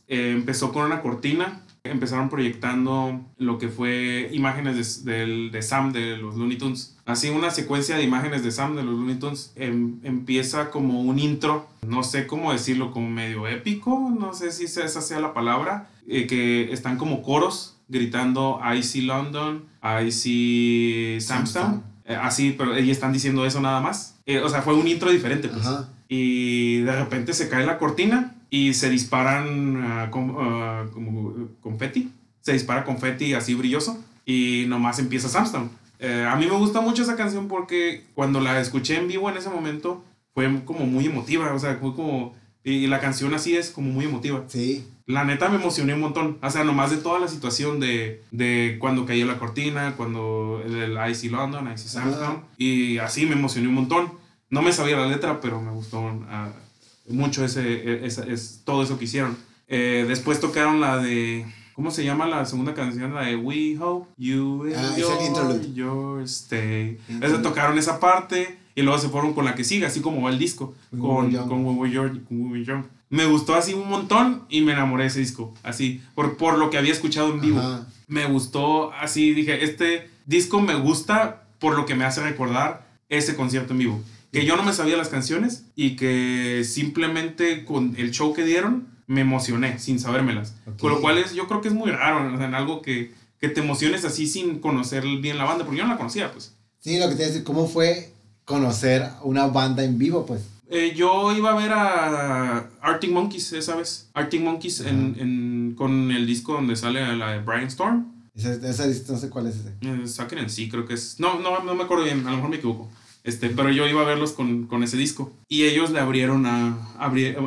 Eh, empezó con una cortina, empezaron proyectando lo que fue imágenes de, de, Sam de los Looney Tunes. Así una secuencia de imágenes de Sam de los Looney Tunes em, empieza como un intro, no sé cómo decirlo, como medio épico, no sé si esa sea la palabra, eh, que están como coros gritando I see London, I see Samstown. Eh, así, pero ellos están diciendo eso nada más. o sea, fue un intro diferente, pues. Y de repente se cae la cortina y se disparan ah, ah, como confeti. Se dispara confeti así brilloso y nomás empieza Samstone. Eh, a mí me gusta mucho esa canción porque cuando la escuché en vivo en ese momento fue como muy emotiva, o sea, fue como... Y la canción así es como muy emotiva. Sí. La neta me emocioné un montón. O sea, nomás de toda la situación de, de cuando cayó la cortina, cuando el, Icy London, Icy Samstone. Y así me emocioné un montón. No me sabía la letra, pero me gustó. Uh, mucho ese, e, es, todo eso que hicieron. Eh, después tocaron la de, ¿cómo se llama la segunda canción? La de We Hope You ah, Enjoy Your Stay. Esa, tocaron esa parte y luego se fueron con la que sigue, así como va el disco, con, con We Young. Me gustó así un montón y me enamoré de ese disco, así, por, por lo que había escuchado en vivo. Me gustó así, dije, este disco me gusta por lo que me hace recordar ese concierto en vivo que yo no me sabía las canciones y que simplemente con el show que dieron me emocioné sin sabérmelas. Con lo cual es, yo creo que es muy raro, en algo que, que, te emociones así sin conocer bien la banda, porque yo no la conocía, pues. Sí, lo que te decir, ¿cómo fue conocer una banda en vivo, pues? Eh, yo iba a ver a Arctic Monkeys esa vez. Arctic Monkeys en, en, con el disco donde sale la de Brian Storm. Esa, esa, no sé cuál es ese. Eh, en sí, creo que es. No, no, no me acuerdo bien, a lo mejor me equivoco. Este, pero yo iba a verlos con, con ese disco. Y ellos le abrieron a...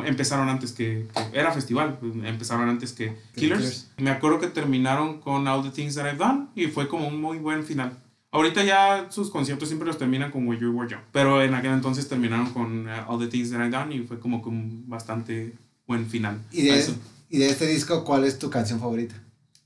empezaron antes que, Era festival, empezaron antes que Killers. Me acuerdo que terminaron con All the Things That I've Done y fue como un muy buen final. Ahorita ya sus conciertos siempre los terminan con Where You Were Young. Pero en aquel entonces terminaron con uh, All the Things That I've Done y fue como un bastante buen final. ¿Y de, ¿Y de este disco cuál es tu canción favorita?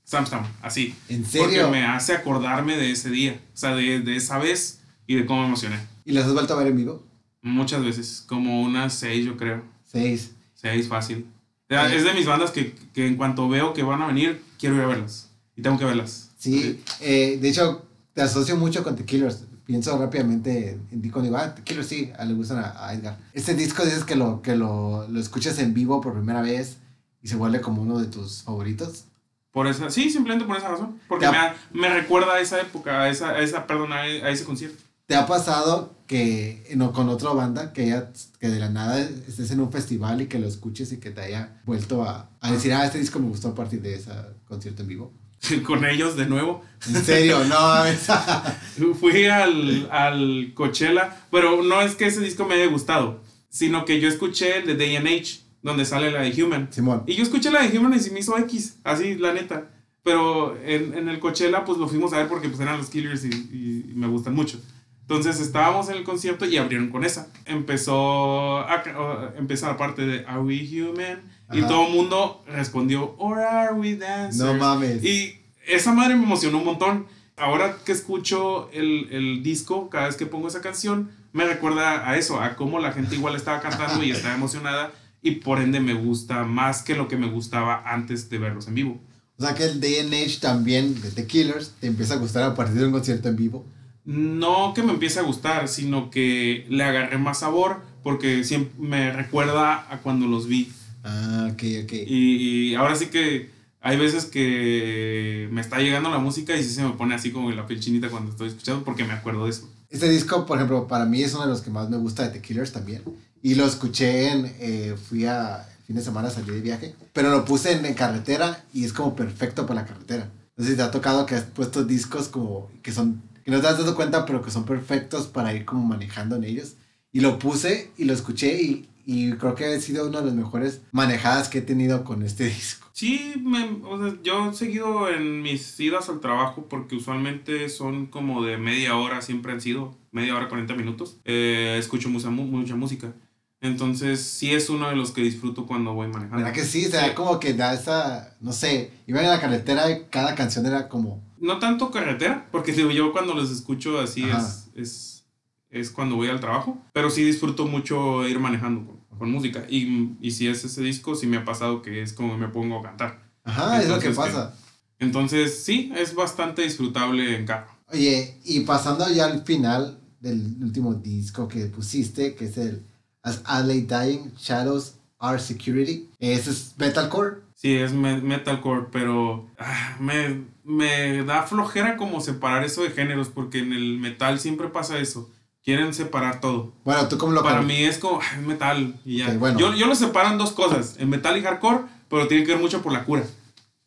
Samsung, así. ¿En serio? Porque me hace acordarme de ese día. O sea, de, de esa vez y de cómo me emocioné. ¿Y las has vuelto a ver en vivo? Muchas veces, como unas seis yo creo. Seis. Seis, fácil. Es de mis bandas que, que, en cuanto veo que van a venir, quiero ir a verlas. Y tengo que verlas. Sí, eh, de hecho, te asocio mucho con The Killers. Pienso rápidamente en cuando digo, ah, The Killers sí, le gustan a, Edgar. Este disco dices que, lo, que lo, lo escuchas en vivo por primera vez y se vuelve como uno de tus favoritos. Por esa, sí, simplemente por esa razón. Porque me, me, recuerda a esa época, a esa, a esa perdón, a, ese concierto. ¿Te ha pasado que no, con otra banda que, ya, que de la nada estés en un festival y que lo escuches y que te haya vuelto a, a decir, ah, este disco me gustó a partir de ese concierto en vivo? [LAUGHS] con ellos de nuevo. ¿En serio? No, [LAUGHS] Fui al, al Coachella, pero no es que ese disco me haya gustado, sino que yo escuché el de Day and Age, donde sale la de Human. Simón. Y yo escuché la de Human y se me hizo X, así, la neta. Pero en, en el Coachella, pues lo fuimos a ver porque pues eran los Killers y, y, me gustan mucho. Entonces estábamos en el concierto y abrieron con esa. Empezó a, empezó la parte de Are We Human? Y todo el mundo respondió, Or are we dancers? No mames. Y esa madre me emocionó un montón. Ahora que escucho el, el, disco, cada vez que pongo esa canción, me recuerda a eso, a cómo la gente igual estaba cantando y estaba emocionada. Y por ende me gusta más que lo que me gustaba antes de verlos en vivo. O sea que el DNH también de The Killers te empieza a gustar a partir de un concierto en vivo. No que me empiece a gustar, sino que le agarré más sabor porque siempre me recuerda a cuando los vi Ah, ok, ok. Y, ahora sí que hay veces que me está llegando la música y sí se me pone así como la piel chinita cuando estoy escuchando porque me acuerdo de eso. Este disco, por ejemplo, para mí es uno de los que más me gusta de The Killers también. Y lo escuché en, eh, fui a fin de semana, salí de viaje, pero lo puse en, carretera y es como perfecto para la carretera. No sé si te ha tocado que has puesto discos como que son, que no te has dado cuenta, pero que son perfectos para ir como manejando en ellos. Y lo puse y lo escuché y y creo que ha sido una de las mejores manejadas que he tenido con este [LAUGHS] disco. Sí, me, o sea, yo he seguido en mis idas al trabajo porque usualmente son como de media hora, siempre han sido media hora, 40 minutos. Eh, escucho mucha, mucha música. Entonces, sí es uno de los que disfruto cuando voy manejando. ¿Verdad que sí? O sea, como que da esa, no sé, iba en la carretera y cada canción era como... No tanto carretera, porque digo, yo cuando los escucho así es, es, es, cuando voy al trabajo, pero sí disfruto mucho ir manejando con música. Y, y, si es ese disco, sí me ha pasado que es como me pongo a cantar. Ajá, es lo que pasa. entonces, sí, es bastante disfrutable en carro. Oye, y pasando ya al final del último disco que pusiste, que es el As Adley Dying, Shadows Are Security. ¿Ese es metalcore? Sí, es metalcore, pero ah, me, me da flojera como separar eso de géneros, porque en el metal siempre pasa eso quieren separar todo. Bueno, ¿tú cómo lo Para mí es como metal y ya. yo, yo lo separo en dos cosas, en metal y hardcore, pero tiene que ver mucho por la cura.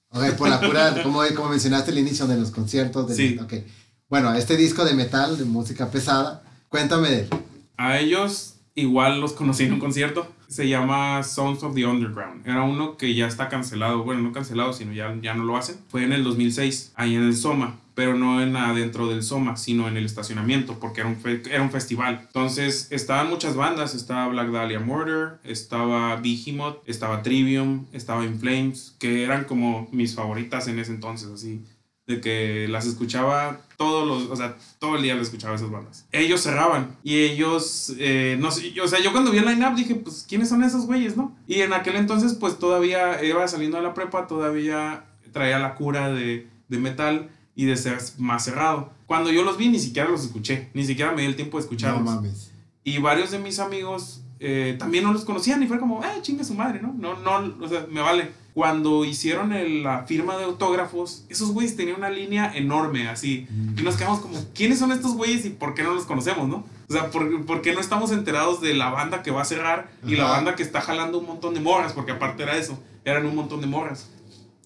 Ok, por la cura, [LAUGHS] como, como mencionaste al inicio de los conciertos. Sí. Okay. Bueno, este disco de metal, de música pesada, cuéntame de él. A ellos igual los conocí en un concierto. Se llama Songs of the Underground. Era uno que ya está cancelado. Bueno, no cancelado, sino ya, ya no lo hacen. Fue en el 2006, ahí en el Soma pero no en adentro del Soma, sino en el estacionamiento, porque era un, era un festival. Entonces estaban muchas bandas, estaba Black Dahlia Murder, estaba Behemoth, estaba Trivium, estaba In Flames, que eran como mis favoritas en ese entonces, así, de que las escuchaba todos los, o sea, todo el día las escuchaba esas bandas. Ellos cerraban y ellos, eh, no sé, o sea, yo cuando vi el line-up dije, pues, ¿quiénes son esos güeyes, no? Y en aquel entonces, pues, todavía iba saliendo de la prepa, todavía traía la cura de, de metal y de ser más cerrado. Cuando yo los vi ni siquiera los escuché, ni siquiera me di el tiempo de escucharlos. No mames. Y varios de mis amigos eh, también no los conocían y fue como, eh, chinga su madre, ¿no? No, no, o sea, me vale. Cuando hicieron la firma de autógrafos, esos güeyes tenían una línea enorme así. Y nos quedamos como, ¿quiénes son estos güeyes y por qué no los conocemos, no? O sea, ¿por, ¿por qué no estamos enterados de la banda que va a cerrar y la banda que está jalando un montón de morras? Porque aparte era eso, eran un montón de morras.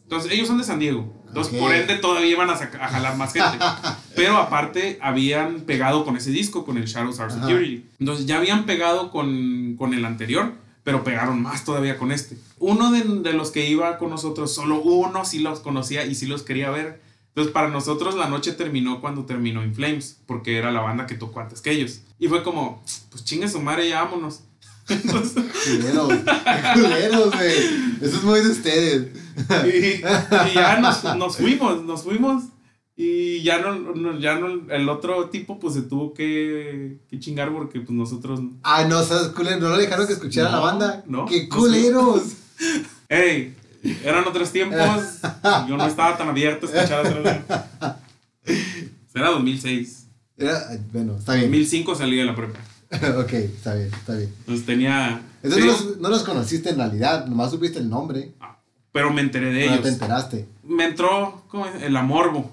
Entonces, ellos son de San Diego. Entonces, por ende, todavía iban a, jalar más gente. [LAUGHS] Pero aparte, habían pegado con ese disco, con el Shadows Are Security. Entonces, ya habían pegado con, con, el anterior, pero pegaron más todavía con este. Uno de, de, los que iba con nosotros, solo uno sí los conocía y sí los quería ver. Entonces, para nosotros, la noche terminó cuando terminó In Flames, porque era la banda que tocó antes que ellos. Y fue como, pues chingue su madre, ya vámonos. [LAUGHS] culeros, culeros, güey. Eso es muy de ustedes. [LAUGHS] Y, ya nos, fuimos, nos fuimos. Y ya no, ya no, el otro tipo pues se tuvo que, que chingar porque pues nosotros... Ah, no, ¿sabes, culero? No lo dejaron que escuchara la banda. No. ¡Qué culeros! [LAUGHS] Ey, eran otros tiempos. [LAUGHS] yo no estaba tan abierto a escuchar a Era 2006. Era, bueno, está bien. 2005 salí de la prepa. [LAUGHS] ok, está bien, está bien. Entonces tenía... Entonces no, los, conociste en realidad, nomás supiste el nombre. pero me enteré de ellos. te enteraste. me entró como el amorbo.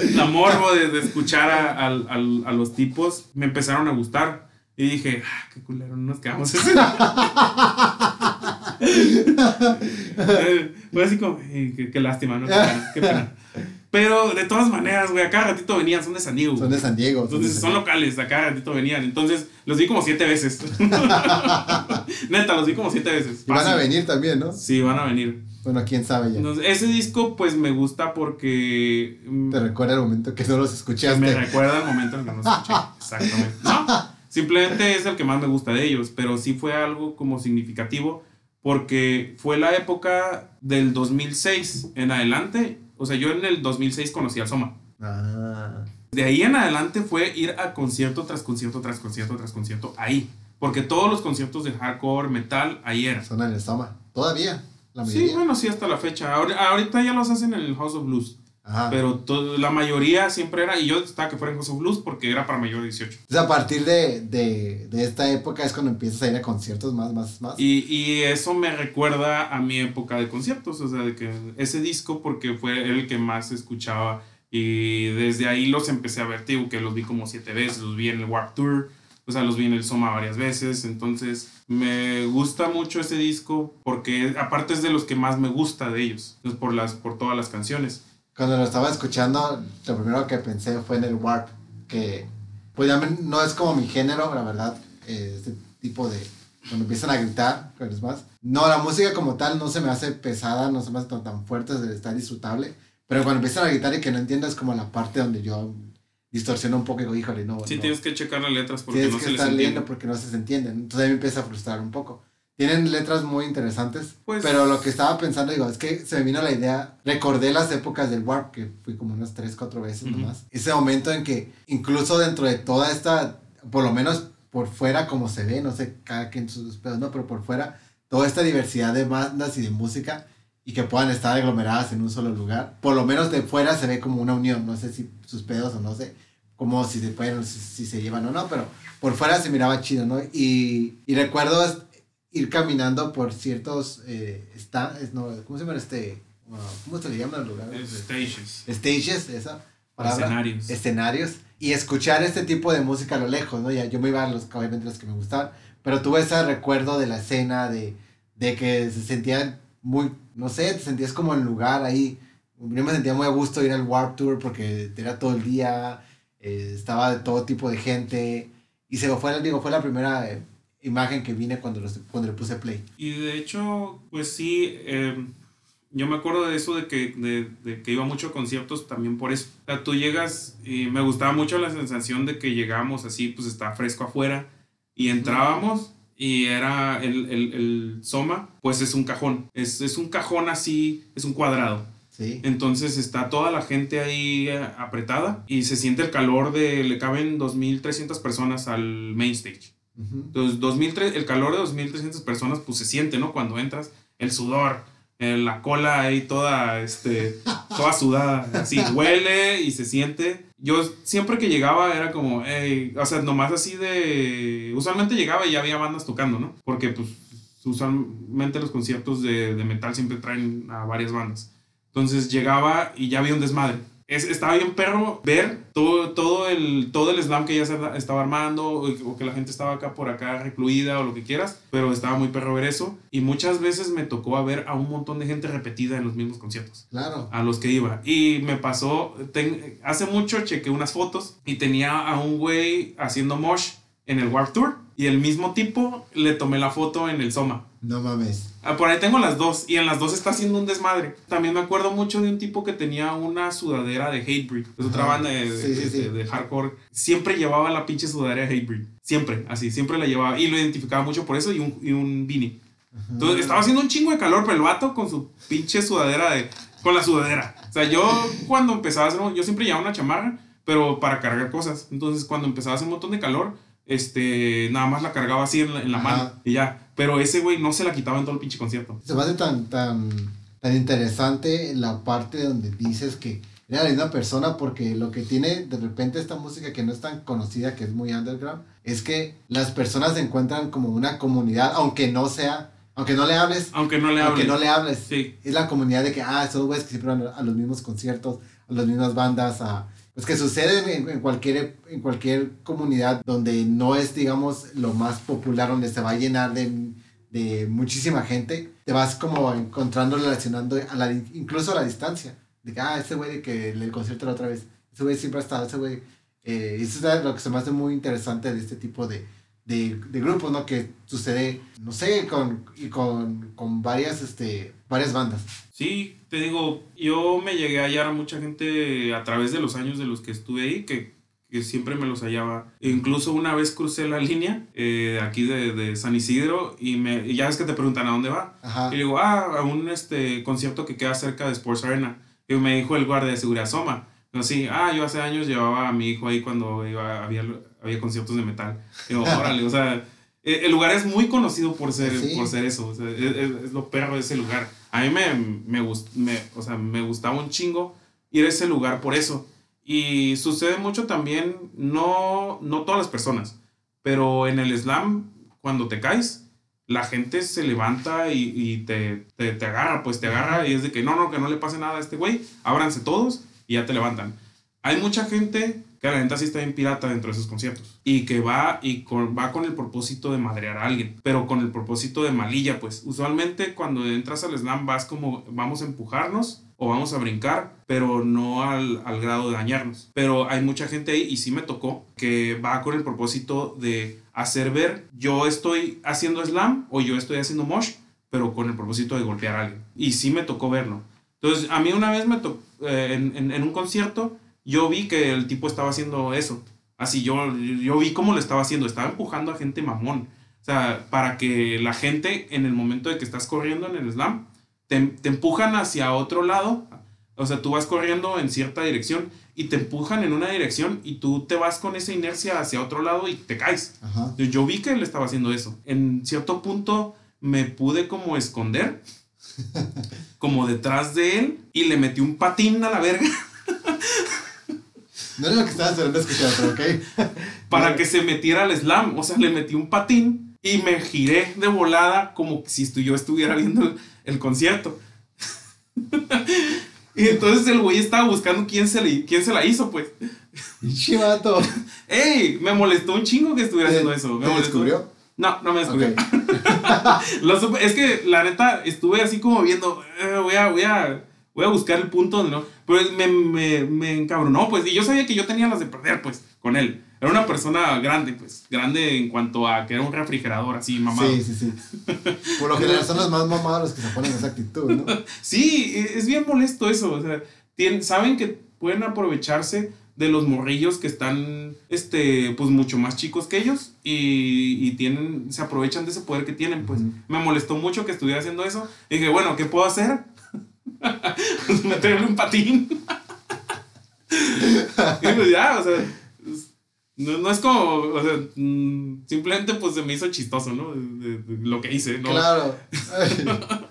El amorbo de, de escuchar a, a, los tipos. Me empezaron a gustar. Y dije, ah, qué culero, no nos quedamos así. [LAUGHS] Fue así como, qué, qué, lástima, ¿no? Qué pena. Pero de todas maneras, güey, acá ratito venían, son de San Diego. Son de San Diego. Entonces son, locales, acá ratito venían. Entonces los vi como siete veces. [LAUGHS] Neta, los vi como siete veces. Y van a venir también, ¿no? Sí, van a venir. Bueno, quién sabe ya. Entonces, ese disco, pues me gusta porque. Mm, Te recuerda el momento que no los escuchaste. Me recuerda el momento en que no los escuché. [LAUGHS] Exactamente. No, simplemente es el que más me gusta de ellos. Pero sí fue algo como significativo porque fue la época del 2006 en adelante o sea, yo en el 2006 conocí al Soma. Ah. De ahí en adelante fue ir a concierto tras concierto, tras concierto, tras concierto, ahí. Porque todos los conciertos de hardcore, metal, ahí eran. Son en el Soma. Todavía. La sí, bueno, sí, hasta la fecha. Ahorita ya los hacen en el House of Blues. Pero la mayoría siempre era, y yo estaba que fuera en House of Blues porque era para mayor de 18. Entonces, a partir de, de, de, esta época es cuando empiezas a ir a conciertos más, más, más. Y, y, eso me recuerda a mi época de conciertos, o sea, de que ese disco, porque fue el que más escuchaba, y desde ahí los empecé a ver, digo que los vi como siete veces, los vi en el Warp Tour, o sea, los vi en el Soma varias veces, entonces me gusta mucho ese disco porque aparte es de los que más me gusta de ellos, por, las, por todas las canciones. Cuando lo estaba escuchando, lo primero que pensé fue en el Warp, que pues ya no es como mi género, la verdad, este tipo de, cuando empiezan a gritar, es más. No, la música como tal no se me hace pesada, no se me hace tan, fuerte, está disfrutable, pero cuando empiezan a gritar y que no entiendo es como la parte donde yo distorsiono un poco y digo, híjole, no. Sí, tienes que checar las letras porque no se les entiende. porque no se entienden, entonces a mí me empieza a frustrar un poco. Tienen letras muy interesantes. Pues, pero lo que estaba pensando, digo, es que se me vino la idea. Recordé las épocas del Warp, que fui como unas 3, 4 veces nomás. Ese momento en que, incluso dentro de toda esta, por lo menos por fuera, como se ve, no sé, cada quien sus pedos, no, pero por fuera, toda esta diversidad de bandas y de música y que puedan estar aglomeradas en un solo lugar. Por lo menos de fuera se ve como una unión. No sé si sus pedos o no sé como si se pueden, si, se llevan o no, pero por fuera se miraba chido, ¿no? Y, y recuerdo ir caminando por ciertos eh, no, ¿cómo se llama este? ¿Cómo se le llama el lugar? Stages. Stages, esa palabra. Escenarios. Escenarios. Y escuchar este tipo de música a lo lejos, ¿no? Ya, yo me iba a los, obviamente los que me gustaban, pero tuve ese recuerdo de la escena, de, de que se sentían muy, no sé, te sentías como en lugar ahí. Yo me sentía muy a gusto ir al Warp Tour porque era todo el día, eh, estaba de todo tipo de gente. Y se fue, digo, fue la primera eh, imagen que vine cuando, cuando le puse play. Y de hecho, pues sí, em, yo me acuerdo de eso, de que, de, de, que iba mucho a conciertos también por eso. O sea, tú llegas y me gustaba mucho la sensación de que llegábamos así, pues está fresco afuera y entrábamos. Y era el, el, el Soma, pues es un cajón. Es, es un cajón así, es un cuadrado. Sí. Entonces está toda la gente ahí eh, apretada y se siente el calor de, le caben 2.300 personas al main stage. Entonces, 2003, el calor de 2.300 personas, pues se siente, ¿no? Cuando entras, el sudor, eh, la cola ahí toda, este, toda sudada, así, [LAUGHS] huele y se siente. Yo siempre que llegaba era como, o sea, nomás así de, usualmente llegaba y ya había bandas tocando, ¿no? Porque pues usualmente los conciertos de, de metal siempre traen a varias bandas. Entonces llegaba y ya había un desmadre es, estaba bien perro ver todo, todo, el, todo el slam que ya se estaba armando o, que la gente estaba acá por acá recluida o lo que quieras, pero estaba muy perro ver eso y muchas veces me tocó a ver a un montón de gente repetida en los mismos conciertos. Claro. A los que iba. Y me pasó, hace mucho chequé unas fotos y tenía a un güey haciendo mosh en el Warp Tour y el mismo tipo le tomé la foto en el Soma. No mames. Ah, por ahí tengo las dos y en las dos está haciendo un desmadre. También me acuerdo mucho de un tipo que tenía una sudadera de Hatebreed. Es otra banda de, de, hardcore. Siempre llevaba la pinche sudadera de Hatebreed. Siempre, así, siempre la llevaba. Y lo identificaba mucho por eso y un, y un beanie. Entonces estaba haciendo un chingo de calor, pero el vato con su pinche sudadera de... Con la sudadera. O sea, yo cuando empezaba a hacer... Yo siempre llevaba una chamarra, pero para cargar cosas. Entonces cuando empezaba a hacer un montón de calor este, nada más la cargaba así en la, mano y ya. Pero ese güey no se la quitaba en todo el pinche concierto. Se me hace tan, tan, tan interesante la parte donde dices que era la misma persona porque lo que tiene de repente esta música que no es tan conocida, que es muy underground, es que las personas se encuentran como una comunidad, aunque no sea Aunque no le hables. Aunque no le hables. Aunque no le hables. Sí. Es la comunidad de que, ah, esos güeyes que siempre van a los mismos conciertos, a las mismas bandas, a... Pues que sucede en, en, cualquier, en cualquier comunidad donde no es, digamos, lo más popular, donde se va a llenar de, de muchísima gente, te vas como encontrando, relacionando, a la, incluso a la distancia. De que, ah, ese güey de que el concierto la otra vez, ese güey siempre ha estado, ese güey... Eh, eso es lo que se me hace muy interesante de este tipo de, de, de, grupos, ¿no? Que sucede, no sé, con, y con, con varias, este, varias bandas. Sí, te digo, yo me llegué a hallar a mucha gente a través de los años de los que estuve ahí, que, que siempre me los hallaba. Incluso una vez crucé la línea eh, aquí de, de, San Isidro y, me, y ya ves que te preguntan a dónde va. Ajá. Y digo, ah, a un este, concierto que queda cerca de Sports Arena. Y me dijo el guardia de seguridad, Soma. Así, ah, yo hace años llevaba a mi hijo ahí cuando iba, había, había conciertos de metal. Digo, órale, o sea, e, el lugar es muy conocido por ser, sí. por ser eso, o sea, es, es, lo perro de ese lugar. A mí me, me, gust, me, o sea, me gustaba un chingo ir a ese lugar por eso. Y sucede mucho también, no, no todas las personas, pero en el slam, cuando te caes, la gente se levanta y, y te, te, te, agarra, pues te agarra y es de que no, no, que no le pase nada a este güey, ábranse todos y ya te levantan. Hay mucha gente que la neta sí está bien pirata dentro de esos conciertos y que va y con, va con el propósito de madrear a alguien, pero con el propósito de malilla, pues usualmente cuando entras al slam vas como vamos a empujarnos o vamos a brincar, pero no al, al grado de dañarnos. Pero hay mucha gente ahí y sí me tocó que va con el propósito de hacer ver yo estoy haciendo slam o yo estoy haciendo mosh, pero con el propósito de golpear a alguien. Y sí me tocó verlo. Entonces, a mí una vez me tocó, eh, en, en, en, un concierto, yo vi que el tipo estaba haciendo eso. Así, yo, yo vi cómo lo estaba haciendo. Estaba empujando a gente mamón. O sea, para que la gente, en el momento de que estás corriendo en el slam, te, te empujan hacia otro lado. O sea, tú vas corriendo en cierta dirección y te empujan en una dirección y tú te vas con esa inercia hacia otro lado y te caes. Ajá. Yo vi que él estaba haciendo eso. En cierto punto me pude como esconder [LAUGHS] como detrás de él y le metí un patín a la verga. [LAUGHS] No era lo que estabas esperando escuchar, pero ok. [LAUGHS] Para que se metiera al slam. O sea, le metí un patín y me giré de volada como si yo estuviera viendo el, el concierto. [LAUGHS] y entonces el güey estaba buscando quién se, le, quién se la hizo, pues. Chivato. [LAUGHS] ¡Ey! Me molestó un chingo que estuviera haciendo eso. Me ¿Te descubrió? No, no me descubrió. Okay. Es que la neta estuve así como viendo, eh, voy, a, voy, a, voy a buscar el punto, ¿no? Pero me, me, me encabronó, pues, y yo sabía que yo tenía las de perder, pues, con él. Era una persona grande, pues, grande en cuanto a que era un refrigerador así, mamado. Sí, sí, sí. Por lo [LAUGHS] general son los más mamados los que se ponen esa actitud, ¿no? [LAUGHS] Sí, es bien molesto eso, o sea, tienen, saben que pueden aprovecharse de los morrillos que están, este, pues mucho más chicos que ellos y, y tienen, se aprovechan de ese poder que tienen, pues. Uh -huh. Me molestó mucho que estuviera haciendo eso. Y dije, bueno, ¿qué puedo hacer? [LAUGHS] meterle un patín. [LAUGHS] y pues ya, o sea, no, no, es como, o sea, simplemente pues se me hizo chistoso, ¿no? De, de, de lo que hice, ¿no? Claro. [LAUGHS]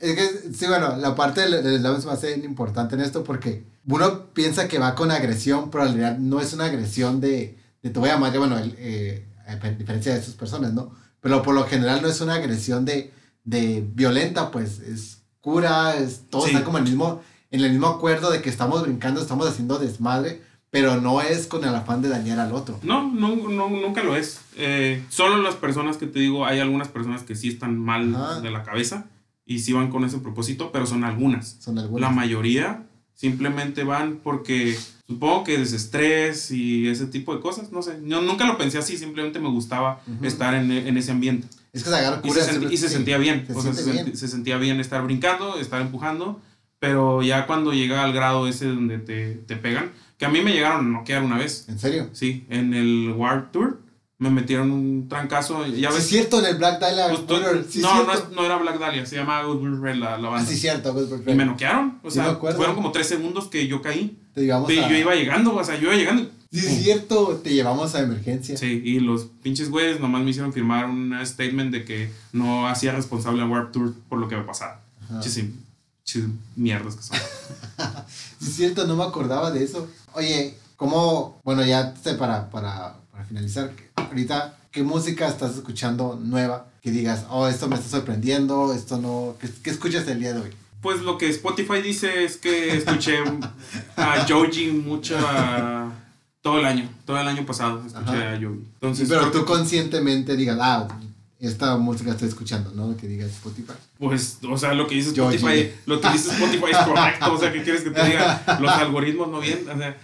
es que, sí, bueno, la parte del, del slam se me hace importante en esto porque uno piensa que va con agresión, pero en realidad no es una agresión de, de te voy a madre, bueno, eh, a diferencia de esas personas, ¿no? Pero por lo general no es una agresión de, de violenta, pues es cura, es todo sí. está como en el, mismo, en el mismo acuerdo de que estamos brincando, estamos haciendo desmadre, pero no es con el afán de dañar al otro. No, no, no nunca lo es. Eh, solo las personas que te digo, hay algunas personas que sí están mal Ajá. de la cabeza y sí van con ese propósito, pero son algunas. Son algunas. La mayoría simplemente van porque supongo que desestrés y ese tipo de cosas, no sé. Yo nunca lo pensé así, simplemente me gustaba uh -huh. estar en, en, ese ambiente. Es que se agarra cura. Y se, sent, y se sí, sentía bien. Se, o sea, se, bien. Sent, se, sentía bien estar brincando, estar empujando, pero ya cuando llega al grado ese donde te, te pegan, que a mí me llegaron a noquear una vez. ¿En serio? Sí, en el War Tour me metieron un trancazo. Ya ves, sí, es cierto, en el Black Dahlia. Pues, sí, no, no, no, era Black Dahlia, se llama Goodwill Red la, la banda. Ah, sí, cierto, Goodwill Red. Y me noquearon. O sea, fueron como tres segundos que yo caí. Te llevamos y a... yo iba llegando, o sea, yo iba llegando. Sí, es cierto, te llevamos a emergencia. Sí, y los pinches güeyes nomás me hicieron firmar un statement de que no hacía responsable a Warp Tour por lo que me pasara. Chis, chis mierdas que son. [LAUGHS] sí, es cierto, no me acordaba de eso. Oye, ¿cómo, bueno, ya para, para, para finalizar, ahorita, ¿qué música estás escuchando nueva? Que digas, oh, esto me está sorprendiendo, esto no. ¿Qué, qué escuchas el día de hoy? Pues lo que Spotify dice es que escuché [LAUGHS] a Joji mucho todo el año, todo el año pasado escuché a Joji. Entonces, Pero tú conscientemente digas, ah, esta música estoy escuchando, ¿no? Que diga Spotify. Pues, o sea, lo que dice Spotify, lo que dice Spotify es correcto, o sea, ¿qué quieres que te diga? [LAUGHS] Los algoritmos no bien, o sea,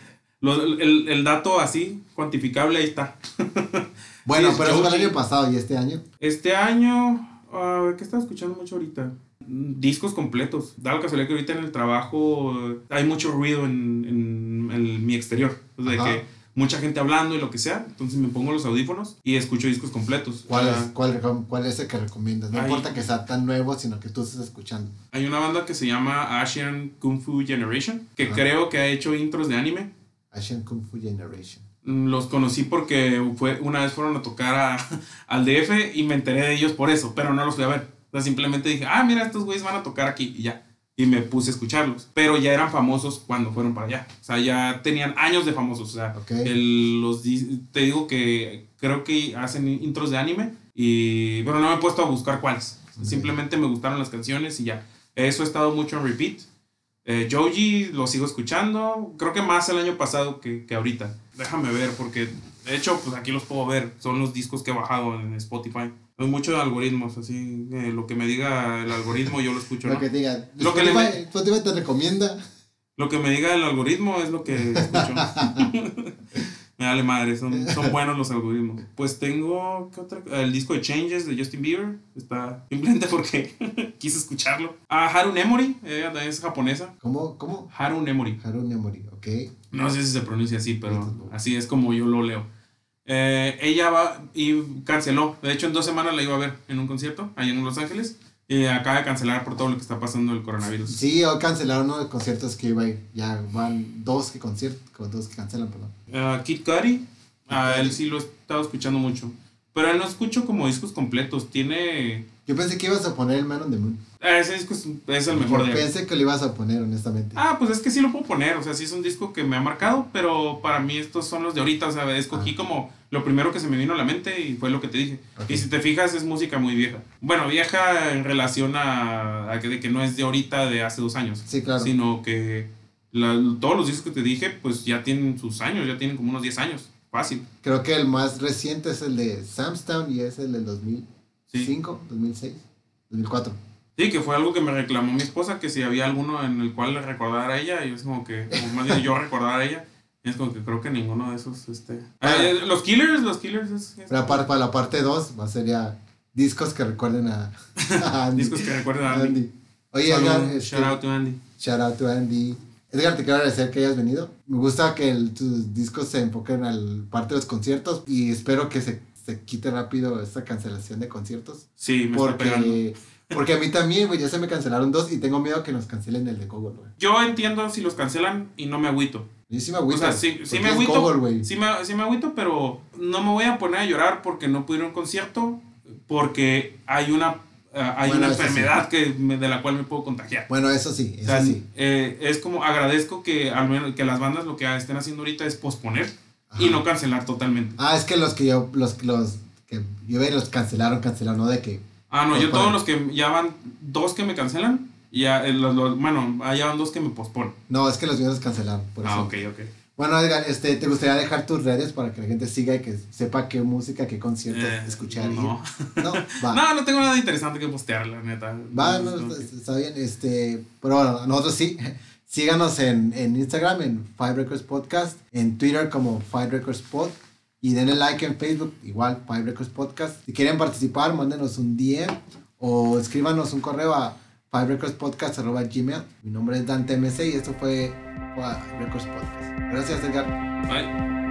el, el, dato así, cuantificable, ahí está. [LAUGHS] Bueno, pero eso fue el año pasado, ¿y este año? Este año, uh, ¿qué estaba escuchando mucho ahorita? Discos completos. Da la casualidad que ahorita en el trabajo hay mucho ruido en, en, mi exterior. O sea, que mucha gente hablando y lo que sea. Entonces me pongo los audífonos y escucho discos completos. ¿Cuál, es, cuál, cuál es el que recomiendas? No importa que sea tan nuevo, sino que tú estés escuchando. Hay una banda que se llama Asian Kung Fu Generation, que creo que ha hecho intros de anime. Asian Kung Fu Generation. Mm, los conocí porque fue, una vez fueron a tocar a, [LAUGHS] al DF y me enteré de ellos por eso, pero no los fui a ver. O sea, simplemente dije, ah, mira, estos güeyes van a tocar aquí y ya y me puse a escucharlos. Pero ya eran famosos cuando fueron para allá. O sea, ya tenían años de famosos. O sea, el, los, te digo que creo que hacen intros de anime. Y, pero no me he puesto a buscar cuáles. Simplemente me gustaron las canciones y ya. Eso he estado mucho en repeat. Eh, Joji lo sigo escuchando. Creo que más el año pasado que, que ahorita. Déjame ver porque de hecho, pues aquí los puedo ver. Son los discos que he bajado en Spotify. Hay muchos algoritmos, así. lo que me diga el algoritmo, yo lo escucho. Lo que diga. Lo que le, Spotify te recomienda. Lo que me diga el algoritmo es lo que escucho. [LAUGHS] me dale madre, son, son buenos los algoritmos. Pues tengo ¿qué otra? el disco de Changes de Justin Bieber. Está simplemente porque [LAUGHS] quise escucharlo. Ah, Haru Nemori, ella es japonesa. ¿Cómo? ¿Cómo? Haru Nemori. Haru Nemori, ok. No sé si se pronuncia así, pero así es como yo lo leo. Eh, ella va y canceló. De hecho, en dos semanas la iba a ver en un concierto allá en Los Ángeles. Y acaba de cancelar por todo lo que está pasando el coronavirus. Sí, hoy cancelaron uno de conciertos que iba a ir. Ya van dos que conciertos, dos que cancelan, perdón. Uh, Kid Cudi, a él sí lo he estado escuchando mucho. Pero él no escucho como discos completos. Tiene yo pensé que ibas a poner el Man on the Moon. Ah, ese disco es, el mejor de Pensé que lo ibas a poner, honestamente. Ah, pues es que sí lo puedo poner. O sea, sí es un disco que me ha marcado, pero para mí estos son los de ahorita. O sea, escogí ah. como lo primero que se me vino a la mente y fue lo que te dije. Y si te fijas, es música muy vieja. Bueno, vieja en relación a, que, de que no es de ahorita, de hace dos años. Sí, claro. Sino que todos los discos que te dije, pues ya tienen sus años, ya tienen como unos 10 años. Fácil. Creo que el más reciente es el de Samstown y es el del 2005, 2006. 2004. Sí, que fue algo que me reclamó mi esposa, que si había alguno en el cual le recordara a ella, y es como que, como más bien yo recordar a ella, y es como que creo que ninguno de esos, este... Ah, eh, los Killers, los Killers es... Pero para, la parte 2 va a ser ya discos que recuerden [LAUGHS] a, Andy. discos que recuerden a Andy. Oye, Edgar, este, shout out to Andy. Shout out to Andy. Edgar, te quiero agradecer que hayas venido. Me gusta que tus discos se enfoquen al parte de los conciertos y espero que se se quite rápido esta cancelación de conciertos. Sí, me porque, Porque a mí también, güey, ya se me cancelaron dos y tengo miedo que nos cancelen el de Google, güey. Yo entiendo si los cancelan y no me agüito. Y sí me agüito. O sea, sí, sí me agüito. sí, me, sí me agüito, pero no me voy a poner a llorar porque no pude ir a un concierto, porque hay una eh, hay una enfermedad que de la cual me puedo contagiar. Bueno, eso sí, eso sí. Eh, es como agradezco que al menos que las bandas lo que estén haciendo ahorita es posponer y no cancelar totalmente. Ah, es que los que yo, los, los que yo veo los cancelaron, cancelaron, no de que... Ah, no, yo todos los que ya van dos que me cancelan, ya, eh, los, los, bueno, ya van dos que me posponen. No, es que los videos cancelaron. Por ah, ok, ok. Bueno, Edgar, este, ¿te gustaría dejar tus redes para que la gente siga y que sepa qué música, qué concierto eh, escuchar? No. [LAUGHS] No, va. no, no tengo nada interesante que postear, la neta. Va, no, está, bien, este, pero bueno, nosotros sí. [LAUGHS] Síganos en, en Instagram, en Five Records Podcast, en Twitter como Five Records Pod. Y denle like en Facebook, igual Five Records Podcast. Si quieren participar, mándenos un DM o escríbanos un correo a fiverecordspodcast.gmail. Mi nombre es Dante MC y esto fue Five Records Podcast. Gracias, Edgar. Bye.